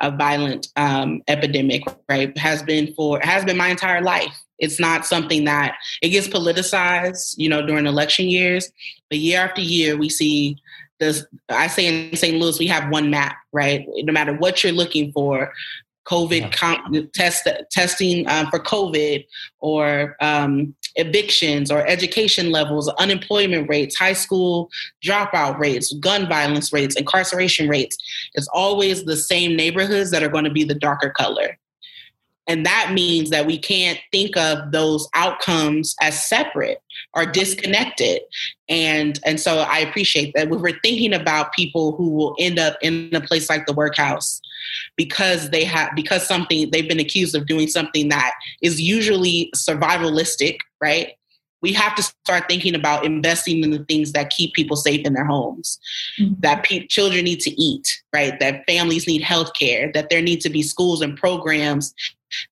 a violent um, epidemic, right? Has been for has been my entire life. It's not something that it gets politicized, you know, during election years. But year after year, we see this. I say in St. Louis, we have one map, right? No matter what you're looking for, COVID yeah. com- test testing um, for COVID or um, evictions or education levels, unemployment rates, high school dropout rates, gun violence rates, incarceration rates. It's always the same neighborhoods that are going to be the darker color. And that means that we can't think of those outcomes as separate or disconnected. And, and so I appreciate that when we're thinking about people who will end up in a place like the workhouse because they have because something they've been accused of doing something that is usually survivalistic, right? we have to start thinking about investing in the things that keep people safe in their homes mm-hmm. that pe- children need to eat right that families need health care that there need to be schools and programs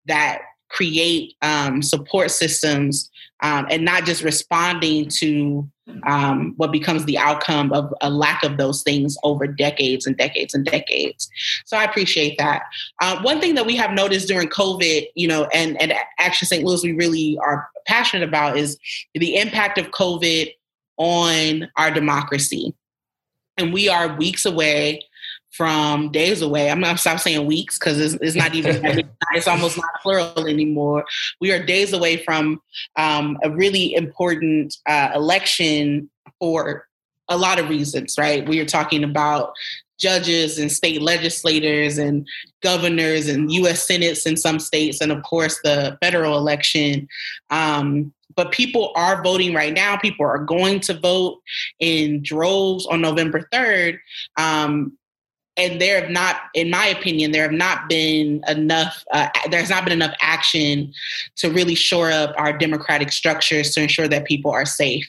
that create um, support systems um, and not just responding to um, what becomes the outcome of a lack of those things over decades and decades and decades. So I appreciate that. Uh, one thing that we have noticed during COVID, you know, and, and Action St. Louis, we really are passionate about is the impact of COVID on our democracy. And we are weeks away from days away. I'm not stop saying weeks because it's, it's, not even it's almost not plural anymore. We are days away from um, a really important uh, election for a lot of reasons, right? We are talking about judges and state legislators and governors and U.S. senates in some states, and of course the federal election. Um, but people are voting right now. People are going to vote in droves on November 3rd. Um, and there have not, in my opinion, there have not been enough. Uh, there's not been enough action to really shore up our democratic structures to ensure that people are safe.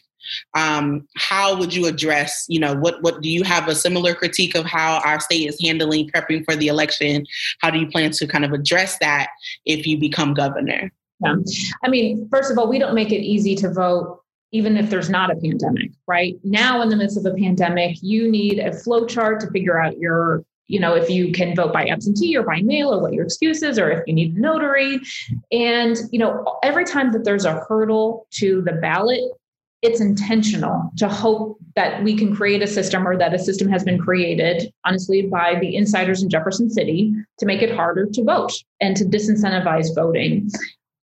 Um, how would you address? You know, what what do you have a similar critique of how our state is handling prepping for the election? How do you plan to kind of address that if you become governor? Yeah. I mean, first of all, we don't make it easy to vote even if there's not a pandemic, right? Now, in the midst of a pandemic, you need a flow chart to figure out your, you know, if you can vote by absentee or by mail or what your excuse is, or if you need a notary. And, you know, every time that there's a hurdle to the ballot, it's intentional to hope that we can create a system or that a system has been created, honestly, by the insiders in Jefferson City to make it harder to vote and to disincentivize voting.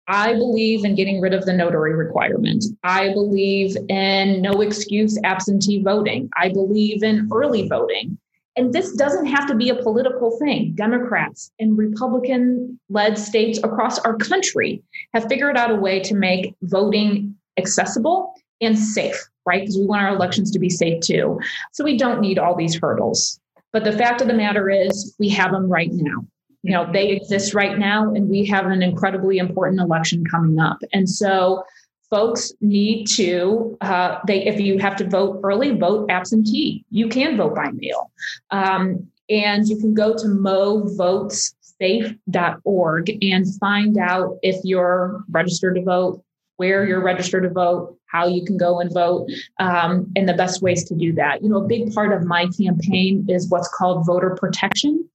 I believe in getting rid of the notary requirement. I believe in no excuse absentee voting. I believe in early voting. And this doesn't have to be a political thing. Democrats and Republican led states across our country have figured out a way to make voting accessible and safe, right? Because we want our elections to be safe too. So we don't need all these hurdles. But the fact of the matter is, we have them right now you know they exist right now and we have an incredibly important election coming up. And so folks need to uh, they if you have to vote early vote absentee. You can vote by mail. Um, and you can go to movotessafe.org and find out if you're registered to vote where you're registered to vote how you can go and vote um, and the best ways to do that. You know a big part of my campaign is what's called voter protection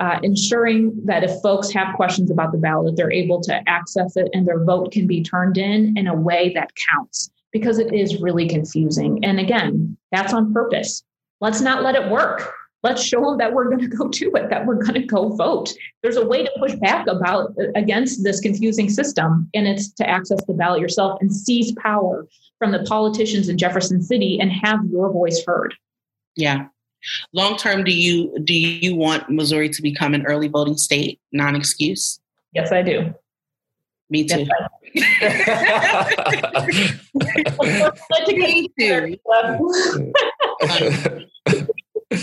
uh, ensuring that if folks have questions about the ballot, they're able to access it and their vote can be turned in in a way that counts because it is really confusing. And again, that's on purpose. Let's not let it work. Let's show them that we're going to go to it, that we're going to go vote. There's a way to push back about against this confusing system, and it's to access the ballot yourself and seize power from the politicians in Jefferson City and have your voice heard. Yeah, Long term, do you do you want Missouri to become an early voting state, non excuse? Yes, I do. Me too. Yes, Me too.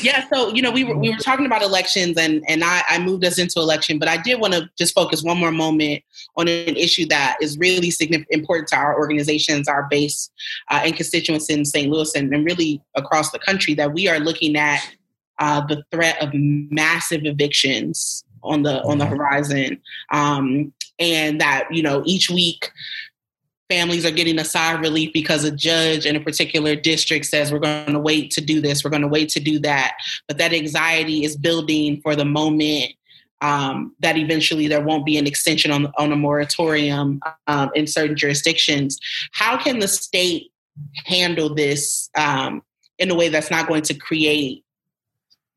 yeah, so you know, we were we were talking about elections, and and I, I moved us into election, but I did want to just focus one more moment on an issue that is really significant, important to our organizations, our base, uh, and constituents in St. Louis, and, and really across the country. That we are looking at uh, the threat of massive evictions on the on the mm-hmm. horizon, um, and that you know each week families are getting a sigh of relief because a judge in a particular district says we're going to wait to do this, we're going to wait to do that. But that anxiety is building for the moment um, that eventually there won't be an extension on, on a moratorium um, in certain jurisdictions. How can the state handle this um, in a way that's not going to create,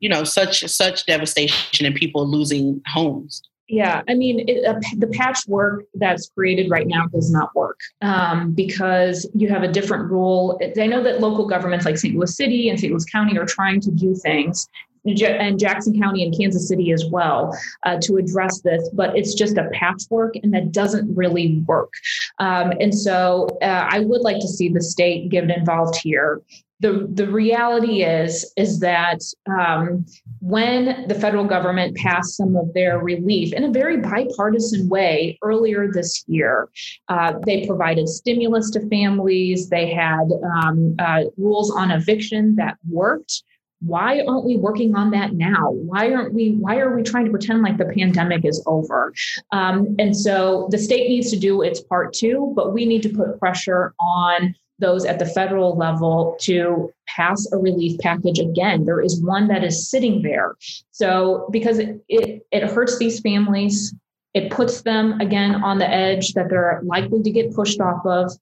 you know, such such devastation and people losing homes? Yeah, I mean, it, uh, the patchwork that's created right now does not work um, because you have a different rule. I know that local governments like St. Louis City and St. Louis County are trying to do things, and Jackson County and Kansas City as well uh, to address this, but it's just a patchwork and that doesn't really work. Um, and so uh, I would like to see the state get involved here the the reality is is that um, when the federal government passed some of their relief in a very bipartisan way earlier this year, uh, they provided stimulus to families. They had um, uh, rules on eviction that worked. why aren't we working on that now why aren't we why are we trying to pretend like the pandemic is over um, and so the state needs to do its part too but we need to put pressure on those at the federal level to pass a relief package again there is one that is sitting there so because it, it, it hurts these families it puts them again on the edge that they're likely to get pushed off of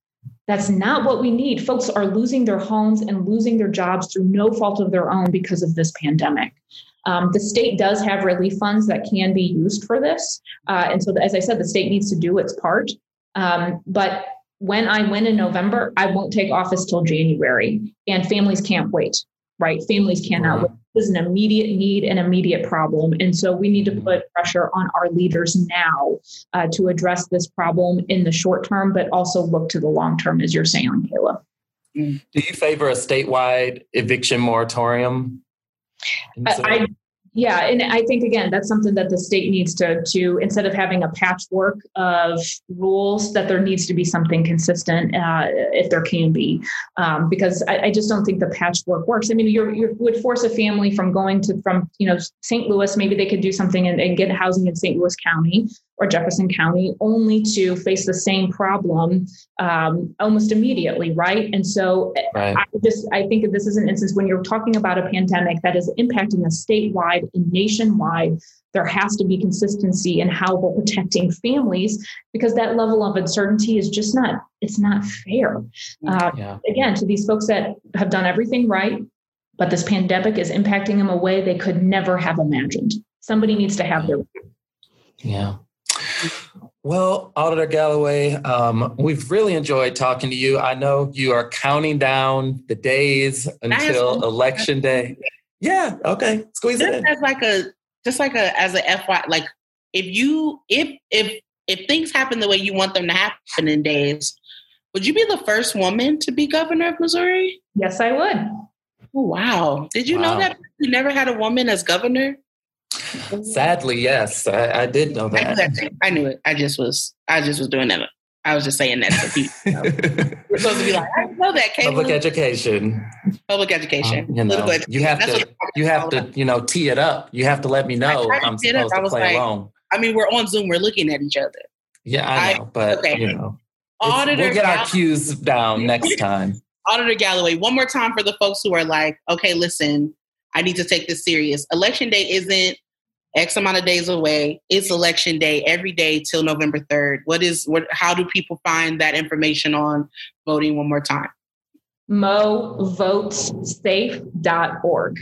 that's not what we need. Folks are losing their homes and losing their jobs through no fault of their own because of this pandemic. Um, the state does have relief funds that can be used for this. Uh, and so, as I said, the state needs to do its part. Um, but when I win in November, I won't take office till January, and families can't wait right? Families cannot wait. This is an immediate need, an immediate problem. And so we need to mm-hmm. put pressure on our leaders now uh, to address this problem in the short term, but also look to the long term, as you're saying, Kayla. Mm. Do you favor a statewide eviction moratorium? Uh, I, yeah, and I think again that's something that the state needs to to instead of having a patchwork of rules, that there needs to be something consistent uh, if there can be, um, because I, I, just don't think the patchwork works. I mean, you would force a family from going to from you know St. Louis, maybe they could do something and, and get housing in St. Louis County, or Jefferson County, only to face the same problem um, almost immediately, right? And so right. I just I think this is an instance when you're talking about a pandemic that is impacting a statewide and nationwide. There has to be consistency in how we're protecting families because that level of uncertainty is just not it's not fair. Uh, yeah. Again, to these folks that have done everything right, but this pandemic is impacting them a way they could never have imagined. Somebody needs to have their yeah. Well, Auditor Galloway, um, we've really enjoyed talking to you. I know you are counting down the days until election day. Yeah, okay, squeeze just it in. As like a, just like a, as a FY, like if you, if if if things happen the way you want them to happen in days, would you be the first woman to be governor of Missouri? Yes, I would. Oh, wow! Did you wow. know that we never had a woman as governor? Sadly, yes, I, I did know that. I knew, that. I knew it. I just was, I just was doing that. I was just saying that to people. You know? We're supposed to be like, I know that. Public education. Public education. Um, you, know, you have That's to, you have to, you know, tee it up. You have to let me know I'm supposed to play like, along. I mean, we're on Zoom. We're looking at each other. Yeah, I know, I, but okay. you know, Auditor we'll get our cues down next time. Auditor Galloway, one more time for the folks who are like, okay, listen, I need to take this serious. Election day isn't X amount of days away. It's election day every day till November 3rd. What is what how do people find that information on voting one more time? movotessafe.org.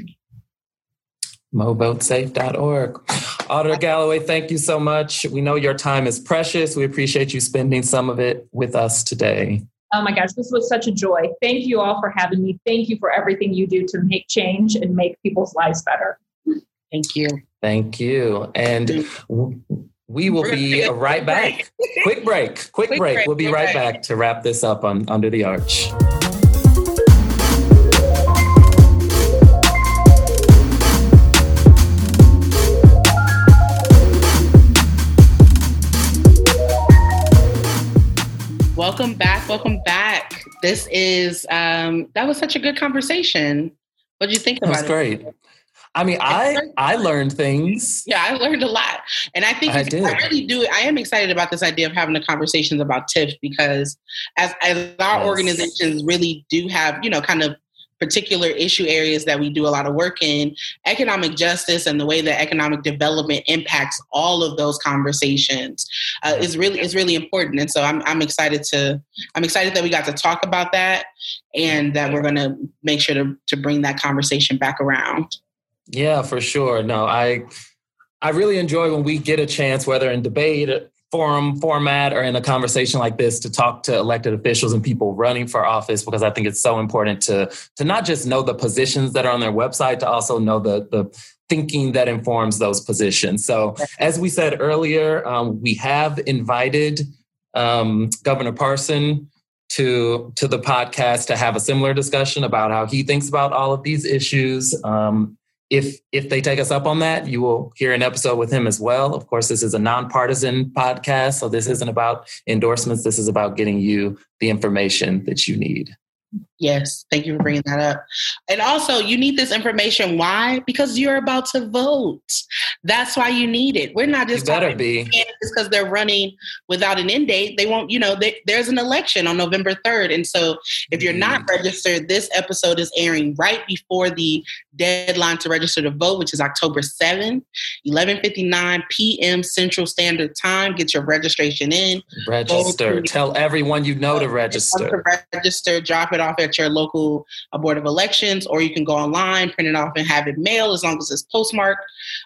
movotessafe.org. Auditor Galloway, thank you so much. We know your time is precious. We appreciate you spending some of it with us today. Oh my gosh, this was such a joy. Thank you all for having me. Thank you for everything you do to make change and make people's lives better. Thank you. Thank you. And we will be right back. Quick break. Quick, Quick break. break. We'll be right back to wrap this up on Under the Arch. Welcome back. Welcome back. This is um that was such a good conversation. What did you think about it? Was great. I mean, I I learned things. Yeah, I learned a lot, and I think I, did. I really do. I am excited about this idea of having the conversations about TIF because as as our yes. organizations really do have, you know, kind of particular issue areas that we do a lot of work in, economic justice and the way that economic development impacts all of those conversations uh, is really is really important. And so I'm I'm excited to I'm excited that we got to talk about that and that we're going to make sure to to bring that conversation back around. Yeah, for sure. No, I I really enjoy when we get a chance, whether in debate, forum format, or in a conversation like this, to talk to elected officials and people running for office, because I think it's so important to to not just know the positions that are on their website, to also know the the thinking that informs those positions. So, as we said earlier, um, we have invited um, Governor Parson to to the podcast to have a similar discussion about how he thinks about all of these issues. Um, if if they take us up on that, you will hear an episode with him as well. Of course, this is a nonpartisan podcast, so this isn't about endorsements. This is about getting you the information that you need. Yes, thank you for bringing that up. And also, you need this information. Why? Because you're about to vote. That's why you need it. We're not just You better talking be. because they're running without an end date. They won't, you know, they, there's an election on November 3rd. And so if you're not mm-hmm. registered, this episode is airing right before the deadline to register to vote, which is October 7th, 11:59 p.m. Central Standard Time. Get your registration in. Register. Tell everyone you know to register. to register, drop it off at your local uh, board of elections, or you can go online, print it off, and have it mailed. As long as it's postmarked,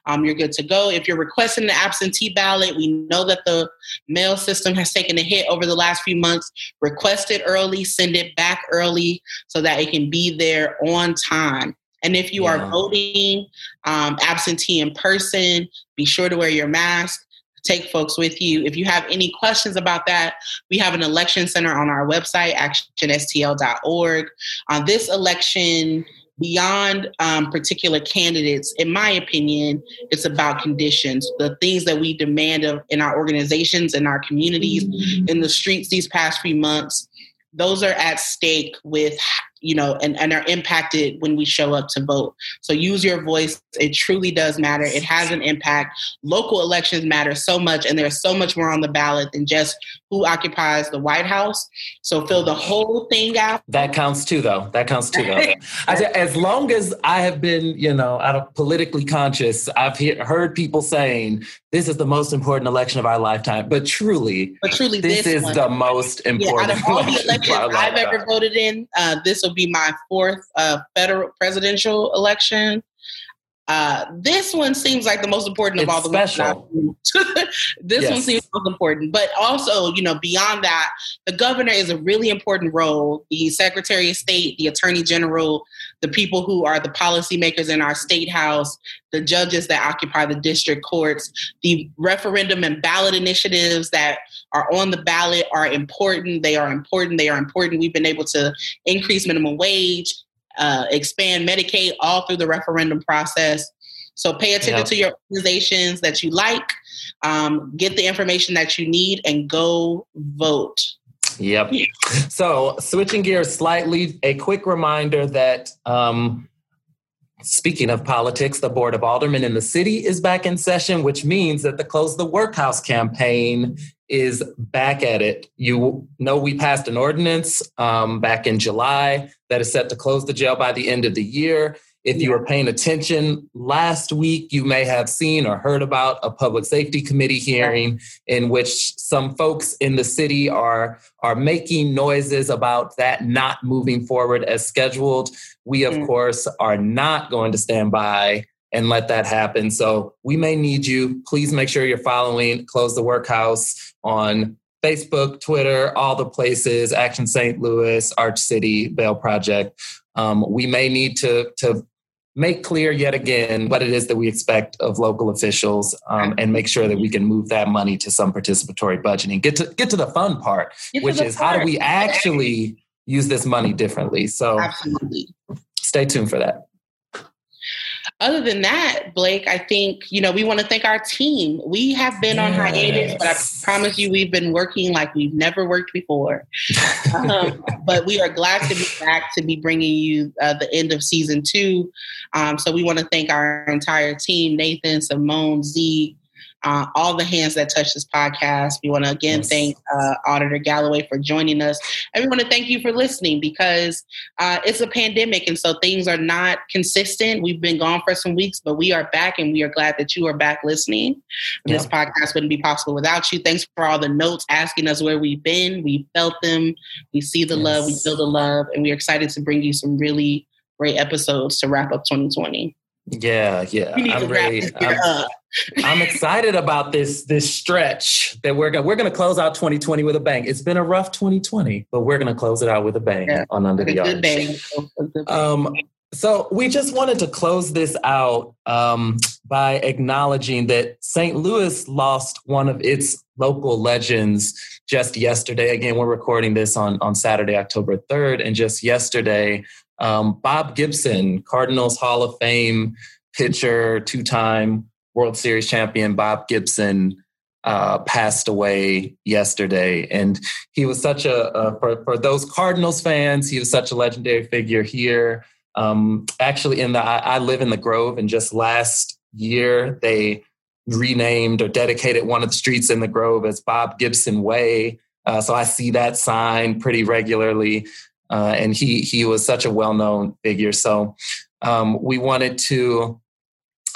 um, you're good to go. If you're requesting an absentee ballot, we know that the mail system has taken a hit over the last few months. Request it early, send it back early, so that it can be there on time. And if you Yeah. are voting um, absentee in person, be sure to wear your mask. Take folks with you. If you have any questions about that, we have an election center on our website, actionstl.org. On this election, beyond um, particular candidates, in my opinion, it's about conditions, the things that we demand of in our organizations, in our communities, in the streets these past few months. Those are at stake with, you know, and, and are impacted when we show up to vote. So use your voice. It truly does matter. It has an impact. Local elections matter so much, and there's so much more on the ballot than just who occupies the White House. So fill the whole thing out. That counts too, though. That counts too, though. As long as I have been, you know, out of politically conscious, I've he- heard people saying this is the most important election of our lifetime. But truly, But truly, this, this, is one, the most yeah, out important of all the elections I've ever voted in, uh, this will be my fourth uh, federal presidential election. Uh, this one seems like the most important of all the special. This one seems most important, but also, you know, beyond that, the governor is a really important role. The Secretary of State, the Attorney General, the people who are the policymakers in our state house, the judges that occupy the district courts, the referendum and ballot initiatives that are on the ballot are important. They are important. They are important. We've been able to increase minimum wage, uh, expand Medicaid all through the referendum process. So pay attention Yeah. to your organizations that you like, um, get the information that you need, and go vote. Yep. So, switching gears slightly, a quick reminder that um, speaking of politics, the Board of Aldermen in the city is back in session, which means that the Close the Workhouse campaign is back at it. You know, we passed an ordinance um, back in July that is set to close the jail by the end of the year. If you were paying attention last week, you may have seen or heard about a public safety committee hearing in which some folks in the city are are making noises about that not moving forward as scheduled. We of Mm. course are not going to stand by and let that happen. So we may need you. Please make sure you're following Close the Workhouse on Facebook, Twitter, all the places, Action St. Louis, Arch City, Bail Project. Um, we may need to to make clear yet again what it is that we expect of local officials um, and make sure that we can move that money to some participatory budgeting. Get to get to the fun part, Get which is how do we actually use this money differently? So Absolutely. stay tuned for that. Other than that, Blake, I think, you know, we want to thank our team. We have been on hiatus, but I promise you we've been working like we've never worked before. um, but we are glad to be back to be bringing you uh, the end of season two. Um, so we want to thank our entire team Nathan, Simone, Z, uh, all the hands that touch this podcast. We want to again Yes. thank uh, Auditor Galloway for joining us. And we want to thank you for listening because uh, it's a pandemic and so things are not consistent. We've been gone for some weeks, but we are back and we are glad that you are back listening. This podcast wouldn't be possible without you. Thanks for all the notes asking us where we've been. We felt them. We see the love. We feel the love. And we're excited to bring you some really great episodes to wrap up 2020. Yeah, yeah. We need to I'm really I'm. I'm excited about this this stretch that we're gonna we're gonna close out 2020 with a bang. It's been a rough 2020, but we're gonna close it out with a bang Yeah. on Under the good Arch. bang. A good bang. Um, so we just wanted to close this out um, by acknowledging that St. Louis lost one of its local legends just yesterday. Again, we're recording this on, on Saturday, October 3rd. And just yesterday, um, Bob Gibson, Cardinals Hall of Fame pitcher, two time World Series champion Bob Gibson uh, passed away yesterday. And he was such a, a for, for those Cardinals fans, he was such a legendary figure here. Um, actually, in the I, I live in the Grove, and just last year they renamed or dedicated one of the streets in the Grove as Bob Gibson Way. Uh, so I see that sign pretty regularly. Uh, and he he was such a well known figure. So um, we wanted to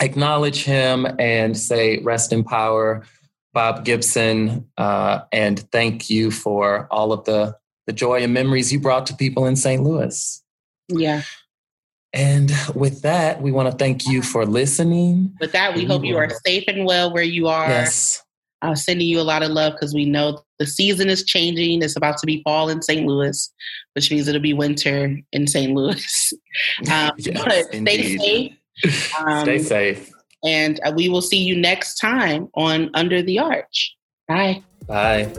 acknowledge him and say rest in power, Bob Gibson, uh, and thank you for all of the the joy and memories you brought to people in St. Louis. Yeah. And with that, we want to thank you for listening. With that, we hope you are safe and well where you are. Yes. I'm sending you a lot of love because we know the season is changing. It's about to be fall in St. Louis, which means it'll be winter in St. Louis. Um, Yes, but stay safe. Um, Stay safe. And uh, we will see you next time on Under the Arch. Bye. Bye.